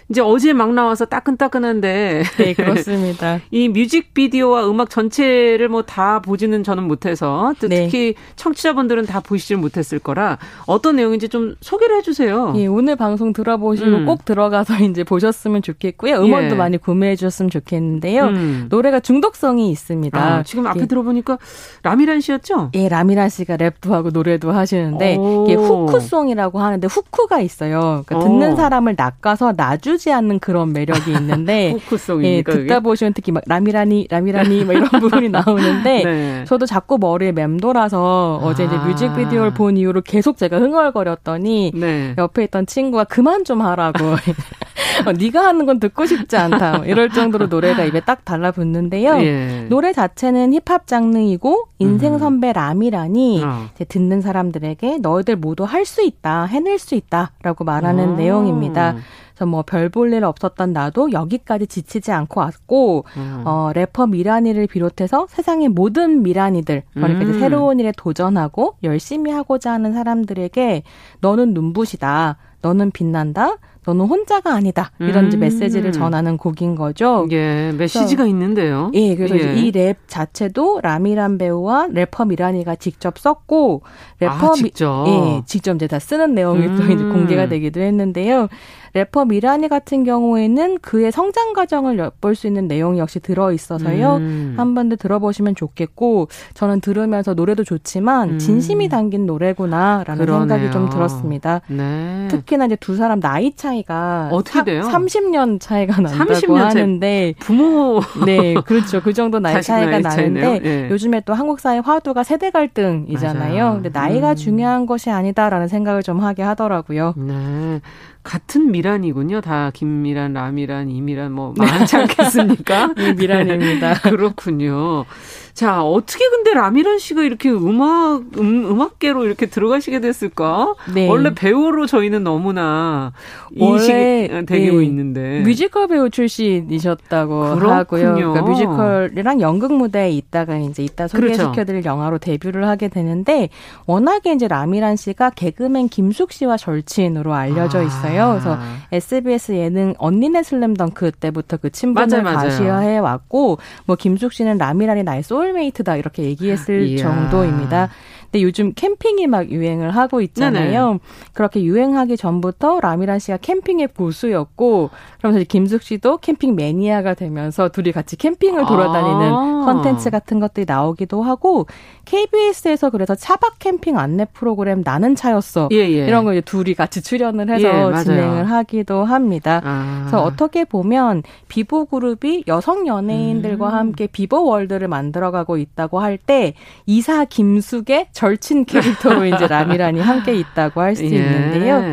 이제 어제 막 나와서 따끈따끈한데. 네, 그렇습니다. 이 뮤직비디오와 음악 전체를 뭐 다 보지는 저는 못해서 네. 특히 청취자분들은 다 보시질 못했을 거라 어떤 내용인지 좀 소개를 해주세요. 예, 오늘 방송 들어보시고 음. 꼭 들어가서 이제 보셨으면 좋겠고요. 음원도 예. 많이 구매해 주셨으면 좋겠는데요. 음. 노래가 중독성이 있습니다. 아, 지금 앞에 예. 들어보니까 라미란 씨였죠? 예, 라미란 씨가 랩도 하고 노래도 하시는데 이게 후크송이라고 하는데 후크가 있어요. 그러니까 듣는 사람을 낚아서 나주 띄우지 않는 그런 매력이 있는데 예, 듣다 보시면 특히 막 라미라니 라미라니 막 이런 부분이 나오는데 네. 저도 자꾸 머리에 맴돌아서 아. 어제 이제 아. 뮤직비디오를 본 이후로 계속 제가 흥얼거렸더니 네. 옆에 있던 친구가 그만 좀 하라고 어, 네가 하는 건 듣고 싶지 않다 뭐 이럴 정도로 노래가 입에 딱 달라붙는데요. 예. 노래 자체는 힙합 장르이고 인생 음. 선배 라미라니 어. 듣는 사람들에게 너희들 모두 할 수 있다 해낼 수 있다라고 말하는 어. 내용입니다. 그래서 뭐 별 볼 일 없었던 나도 여기까지 지치지 않고 왔고 음. 어 래퍼 미란이를 비롯해서 세상의 모든 미란이들 그러니까 음. 새로운 일에 도전하고 열심히 하고자 하는 사람들에게 너는 눈부시다. 너는 빛난다. 너는 혼자가 아니다. 이런 음. 메시지를 전하는 곡인 거죠. 예, 메시지가 그래서, 있는데요. 예, 그래서 예. 이랩 자체도 라미란 배우와 래퍼 미란이가 직접 썼고 래퍼 아, 직접. 미, 예, 직접 이제 다 쓰는 내용이 음. 또 이제 공개가 되기도 했는데요. 래퍼 미라니 같은 경우에는 그의 성장 과정을 엿볼 수 있는 내용이 역시 들어 있어서요. 음. 한번 더 들어보시면 좋겠고 저는 들으면서 노래도 좋지만 음. 진심이 담긴 노래구나라는 그러네요. 생각이 좀 들었습니다. 네. 특히나 이제 두 사람 나이 차이 가 어떻게 돼요? 30년 차이가 난다고 30년 하는데 부모 네 그렇죠 그 정도 나이 차이가 나는데 네. 요즘에 또 한국 사회 화두가 세대 갈등이잖아요. 맞아요. 근데 나이가 음. 중요한 것이 아니다라는 생각을 좀 하게 하더라고요. 네. 같은 미란이군요. 다 김미란, 라미란, 이미란 뭐 많지 않겠습니까? 네, 미란입니다. 그렇군요. 자, 어떻게 근데 라미란 씨가 이렇게 음악, 음, 음악계로 이렇게 들어가시게 됐을까? 네. 원래 배우로 저희는 너무나 인식이 되고 네. 있는데. 뮤지컬 배우 출신이셨다고 그렇군요. 하고요. 그러니까 뮤지컬이랑 연극 무대에 있다가 이제 이따 소개시켜드릴 그렇죠. 영화로 데뷔를 하게 되는데 워낙에 이제 라미란 씨가 개그맨 김숙 씨와 절친으로 알려져 아. 있어요. 그래서 SBS 예능 언니네 슬램덩크 때부터 그 친분을 가시화해 왔고 뭐 김숙 씨는 라미란이 나의 솔 소울메이트다 이렇게 얘기했을 이야. 정도입니다. 근데 요즘 캠핑이 막 유행을 하고 있잖아요. 네네. 그렇게 유행하기 전부터 라미란 씨가 캠핑의 고수였고 그러면서 김숙 씨도 캠핑 매니아가 되면서 둘이 같이 캠핑을 돌아다니는 아. 컨텐츠 같은 것들이 나오기도 하고 KBS에서 그래서 차박 캠핑 안내 프로그램 나는 차였어. 예, 예. 이런 거 이제 둘이 같이 출연을 해서 예, 진행을 하기도 합니다. 아. 그래서 어떻게 보면 비보 그룹이 여성 연예인들과 음. 함께 비보 월드를 만들어가고 있다고 할 때 이사 김숙의 절친 캐릭터로 이제 라미란이 함께 있다고 할수 예. 있는데요.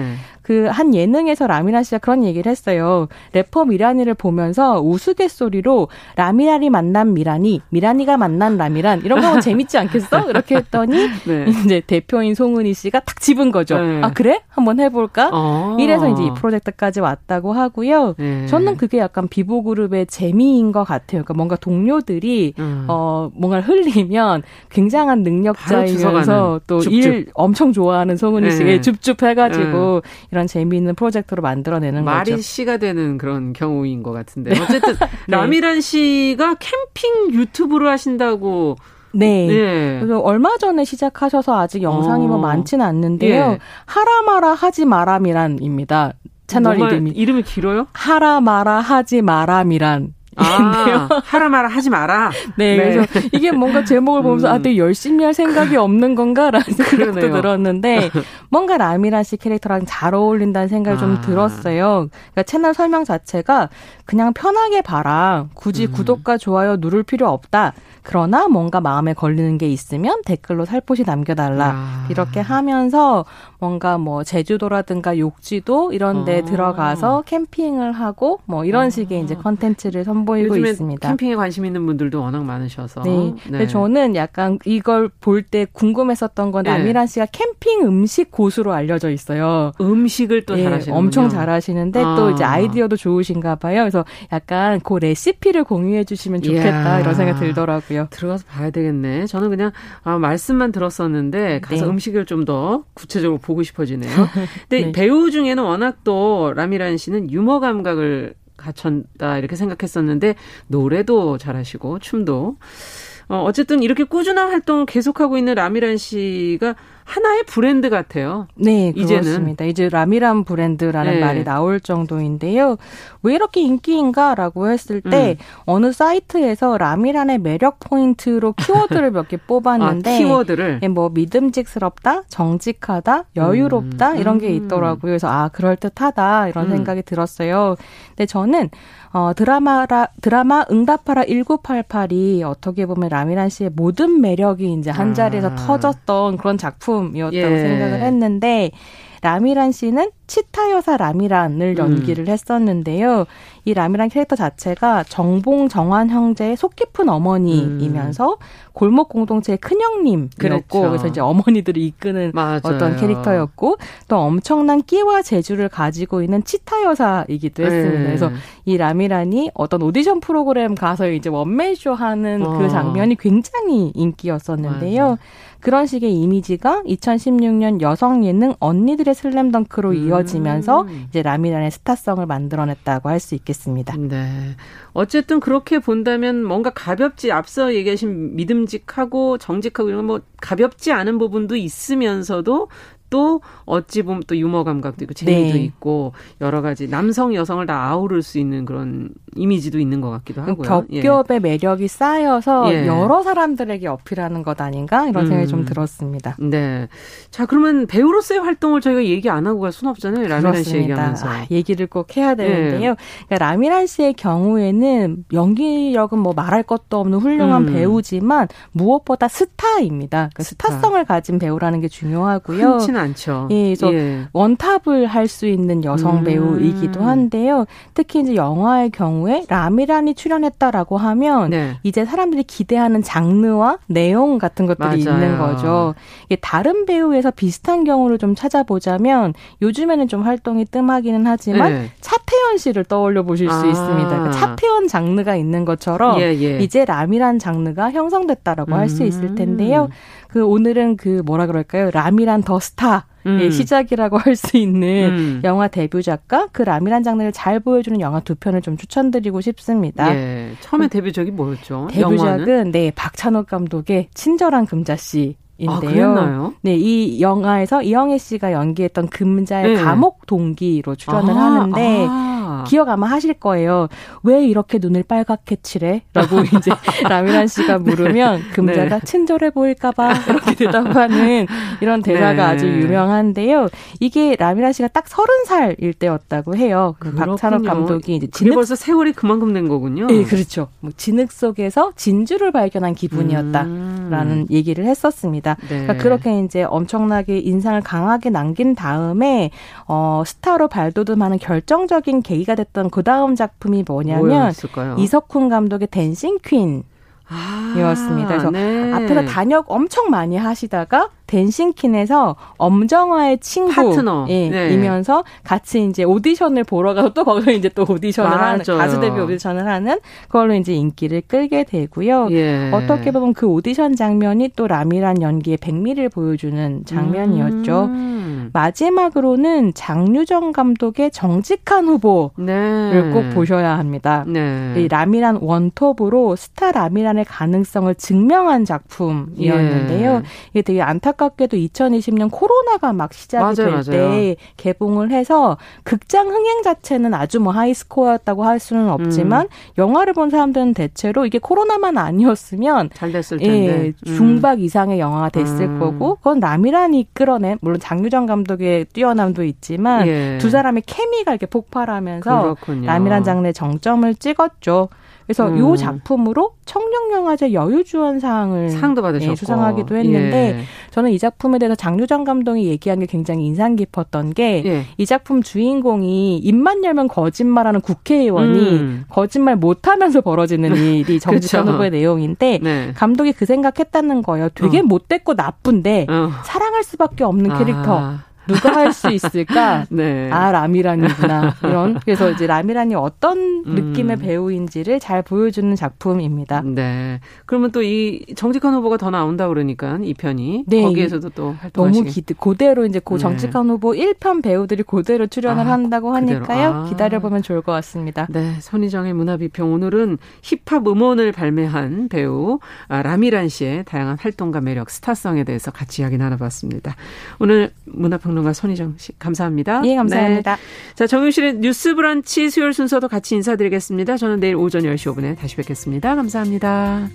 그 한 예능에서 라미나 씨가 그런 얘기를 했어요. 래퍼 미라니를 보면서 우스갯소리로 라미라니 만난 미라니, 미라니가 만난 라미란 이런 거 재밌지 않겠어? 이렇게 했더니 네. 이제 대표인 송은희 씨가 탁 집은 거죠. 네. 아 그래? 한번 해볼까? 어. 이래서 이제 이 프로젝트까지 왔다고 하고요. 네. 저는 그게 약간 비보 그룹의 재미인 것 같아요. 그러니까 뭔가 동료들이 음. 어 뭔가를 흘리면 굉장한 능력자이면서 또 일 엄청 좋아하는 송은희 씨가 줍줍 해가지고 이런 재미있는 프로젝트로 만들어내는 말이 거죠. 말이 씨가 되는 그런 경우인 것 같은데 어쨌든 네. 라미란 씨가 캠핑 유튜브를 하신다고 네. 네. 그래서 얼마 전에 시작하셔서 아직 영상이 뭐 어. 뭐 많지는 않는데요. 예. 하라마라 하지 마람이란입니다. 채널 이름이. 이름이 길어요? 하라마라 하지 마람이란. 아, 하라 마라 하지 마라. 네, 네, 그래서 이게 뭔가 제목을 보면서 음. 아, 되게 열심히 할 생각이 없는 건가라는 생각도. 들었는데 뭔가 라미란 씨 캐릭터랑 잘 어울린다는 생각이 아. 좀 들었어요. 그러니까 채널 설명 자체가 그냥 편하게 봐라. 굳이 음. 구독과 좋아요 누를 필요 없다. 그러나 뭔가 마음에 걸리는 게 있으면 댓글로 살포시 남겨달라. 아. 이렇게 하면서 뭔가 뭐 제주도라든가 욕지도 이런 데 어. 들어가서 캠핑을 하고 뭐 이런 어. 식의 이제 컨텐츠를 선보 이고 있습니다. 캠핑에 관심 있는 분들도 워낙 많으셔서. 네. 네. 근데 저는 약간 이걸 볼 때 궁금했었던 건 네. 남이란 씨가 캠핑 음식 고수로 알려져 있어요. 음식을 또 네, 잘하시는 엄청 잘하시는데 아. 또 이제 아이디어도 좋으신가 봐요. 그래서 약간 그 레시피를 공유해 주시면 좋겠다 이야. 이런 생각이 들더라고요. 들어가서 봐야 되겠네. 저는 그냥 아, 말씀만 들었었는데 가서 네. 음식을 좀 더 구체적으로 보고 싶어지네요. 근데 네. 배우 중에는 워낙 또 라미란 씨는 유머 감각을 갖췄다 이렇게 생각했었는데 노래도 잘하시고 춤도. 어, 어쨌든 이렇게 꾸준한 활동을 계속하고 있는 라미란 씨가 하나의 브랜드 같아요. 네, 이제는. 그렇습니다. 이제 라미란 브랜드라는 네. 말이 나올 정도인데요. 왜 이렇게 인기인가라고 했을 때 음. 어느 사이트에서 라미란의 매력 포인트로 키워드를 몇 개 뽑았는데 아, 키워드를 예, 뭐 믿음직스럽다, 정직하다, 여유롭다 음. 이런 게 있더라고요. 그래서 아 그럴 듯하다 이런 음. 생각이 들었어요. 근데 저는 어, 드라마라, 드라마 응답하라 1988이 어떻게 보면 라미란 씨의 모든 매력이 이제 한 자리에서 아. 터졌던 그런 작품 이었다고 예. 생각을 했는데, 라미란 씨는 치타 여사 라미란을 음. 연기를 음. 했었는데요. 이 라미란 캐릭터 자체가 정봉 정환 형제의 속 깊은 어머니이면서 음. 골목 공동체의 큰형님이었고 그렇죠. 그래서 이제 어머니들을 이끄는 맞아요. 어떤 캐릭터였고 또 엄청난 끼와 재주를 가지고 있는 치타 여사이기도 했습니다. 네. 그래서 이 라미란이 어떤 오디션 프로그램 가서 이제 원맨쇼 하는 어. 그 장면이 굉장히 인기였었는데요. 맞아. 그런 식의 이미지가 2016년 여성 예능 언니들의 슬램덩크로 음. 이어 지면서 이제 라미란의 스타성을 만들어냈다고 할 수 있겠습니다. 네. 어쨌든 그렇게 본다면 뭔가 가볍지 앞서 얘기하신 믿음직하고 정직하고 이런 뭐 가볍지 않은 부분도 있으면서도 또 어찌 보면 또 유머 감각도 있고 재미도 네. 있고 여러 가지 남성 여성을 다 아우를 수 있는 그런 이미지도 있는 것 같기도 하고요. 겹겹의 예. 매력이 쌓여서 예. 여러 사람들에게 어필하는 것 아닌가 이런 생각이 음. 좀 들었습니다. 네. 자 그러면 배우로서의 활동을 저희가 얘기 안 하고 갈 수는 없잖아요. 라미란 씨 얘기하면서 아, 얘기를 꼭 해야 되는데요. 예. 그러니까 라미란 씨의 경우에는 연기력은 뭐 말할 것도 없는 훌륭한 음. 배우지만 무엇보다 스타입니다. 그러니까 스타. 스타성을 가진 배우라는 게 중요하고요. 않죠. 예, 그래서 예. 원탑을 할 수 있는 여성 음. 배우이기도 한데요. 특히 이제 영화의 경우에 라미란이 출연했다라고 하면 네. 이제 사람들이 기대하는 장르와 내용 같은 것들이 맞아요. 있는 거죠. 이게 다른 배우에서 비슷한 경우를 좀 찾아보자면 요즘에는 좀 활동이 뜸하기는 하지만 네. 차태현 씨를 떠올려 보실 아. 수 있습니다. 그러니까 차태현 장르가 있는 것처럼 예, 예. 이제 라미란 장르가 형성됐다라고 음. 할수 있을 텐데요. 그 오늘은 그 뭐라 그럴까요? 라미란 더 스타 음. 시작이라고 할 수 있는 음. 영화 데뷔 작가 그 라미란 장르를 잘 보여주는 영화 두 편을 좀 추천드리고 싶습니다. 예. 처음에 데뷔작이 뭐였죠? 데뷔작은 영화는? 네 박찬욱 감독의 친절한 금자씨. 인데요. 아, 네, 이 영화에서 이영애 씨가 연기했던 금자의 네. 감옥 동기로 출연을 아, 하는데 아. 기억 아마 하실 거예요. 왜 이렇게 눈을 빨갛게 칠해? 라고 이제 라미란 씨가 네. 물으면 네. 금자가 네. 친절해 보일까봐 이렇게 대답하는 이런 대사가 네. 아주 유명한데요. 이게 라미란 씨가 딱 서른 살일 때였다고 해요. 그 박찬욱 감독이 이제 진흙 벌써 세월이 그만큼 된 거군요. 네, 그렇죠. 뭐 진흙 속에서 진주를 발견한 기분이었다라는 음. 얘기를 했었습니다. 네. 그러니까 그렇게 이제 엄청나게 인상을 강하게 남긴 다음에 어 스타로 발돋움하는 결정적인 계기가 계기가 됐던 그 다음 작품이 뭐냐면? 이석훈 감독의 댄싱 퀸. 이었습니다. 그래서 네. 앞에서 단역 엄청 많이 하시다가 댄싱킨에서 엄정화의 친구 파트너 예, 네. 이면서 같이 이제 오디션을 보러 가서 또 거기서 이제 또 오디션을 맞아요. 하는 가수 데뷔 오디션을 하는 그걸로 이제 인기를 끌게 되고요. 예. 어떻게 보면 그 오디션 장면이 또 라미란 연기의 백미를 보여주는 장면이었죠. 음. 마지막으로는 장유정 감독의 정직한 후보를 네. 꼭 보셔야 합니다. 네. 이 라미란 원톱으로 스타 라미란의 가능성을 증명한 작품이었는데요. 예. 이게 되게 안타깝 게도 2020년 코로나가 막 시작이 될 때 개봉을 해서 극장 흥행 자체는 아주 뭐 하이스코어였다고 할 수는 없지만 음. 영화를 본 사람들은 대체로 이게 코로나만 아니었으면 잘 됐을 텐데 예, 음. 중박 이상의 영화가 됐을 음. 거고 그건 라미란이 끌어낸 물론 장유정 감독의 뛰어남도 있지만 예. 두 사람의 케미가 이렇게 폭발하면서 그렇군요. 라미란 장르의 정점을 찍었죠. 그래서 음. 이 작품으로 청룡영화제 여유주연상을 상도 받으셨고 예, 수상하기도 했는데 예. 저는 이 작품에 대해서 장유정 감독이 얘기한 게 굉장히 인상 깊었던 게이 예. 작품 주인공이 입만 열면 거짓말하는 국회의원이 음. 거짓말 못하면서 벌어지는 일이 정직한 후보의 내용인데 네. 감독이 그 생각했다는 거예요. 되게 어. 못됐고 나쁜데 어. 사랑할 수밖에 없는 캐릭터. 아. 누가 할 수 있을까? 네. 아, 라미란이구나. 이런. 그래서 이제 라미란이 어떤 음. 느낌의 배우인지를 잘 보여주는 작품입니다. 네. 그러면 또 이 정직한 후보가 더 나온다 그러니까 이 편이. 네. 거기에서도 또 활동하시게. 너무 기대, 그대로 이제 그 네. 정직한 네. 후보 1편 배우들이 그대로 출연을 아, 한다고 하니까요. 아. 기다려 보면 좋을 것 같습니다. 네. 손희정의 문화 비평. 오늘은 힙합 음원을 발매한 배우 아, 라미란 씨의 다양한 활동과 매력, 스타성에 대해서 같이 이야기 나눠봤습니다. 오늘 문화평 평론가 손희정 씨 감사합니다. 예, 감사합니다. 네. 자, 정윤실의 뉴스 브런치 수요일 순서도 같이 인사드리겠습니다. 저는 내일 오전 10시 5분에 다시 뵙겠습니다. 감사합니다.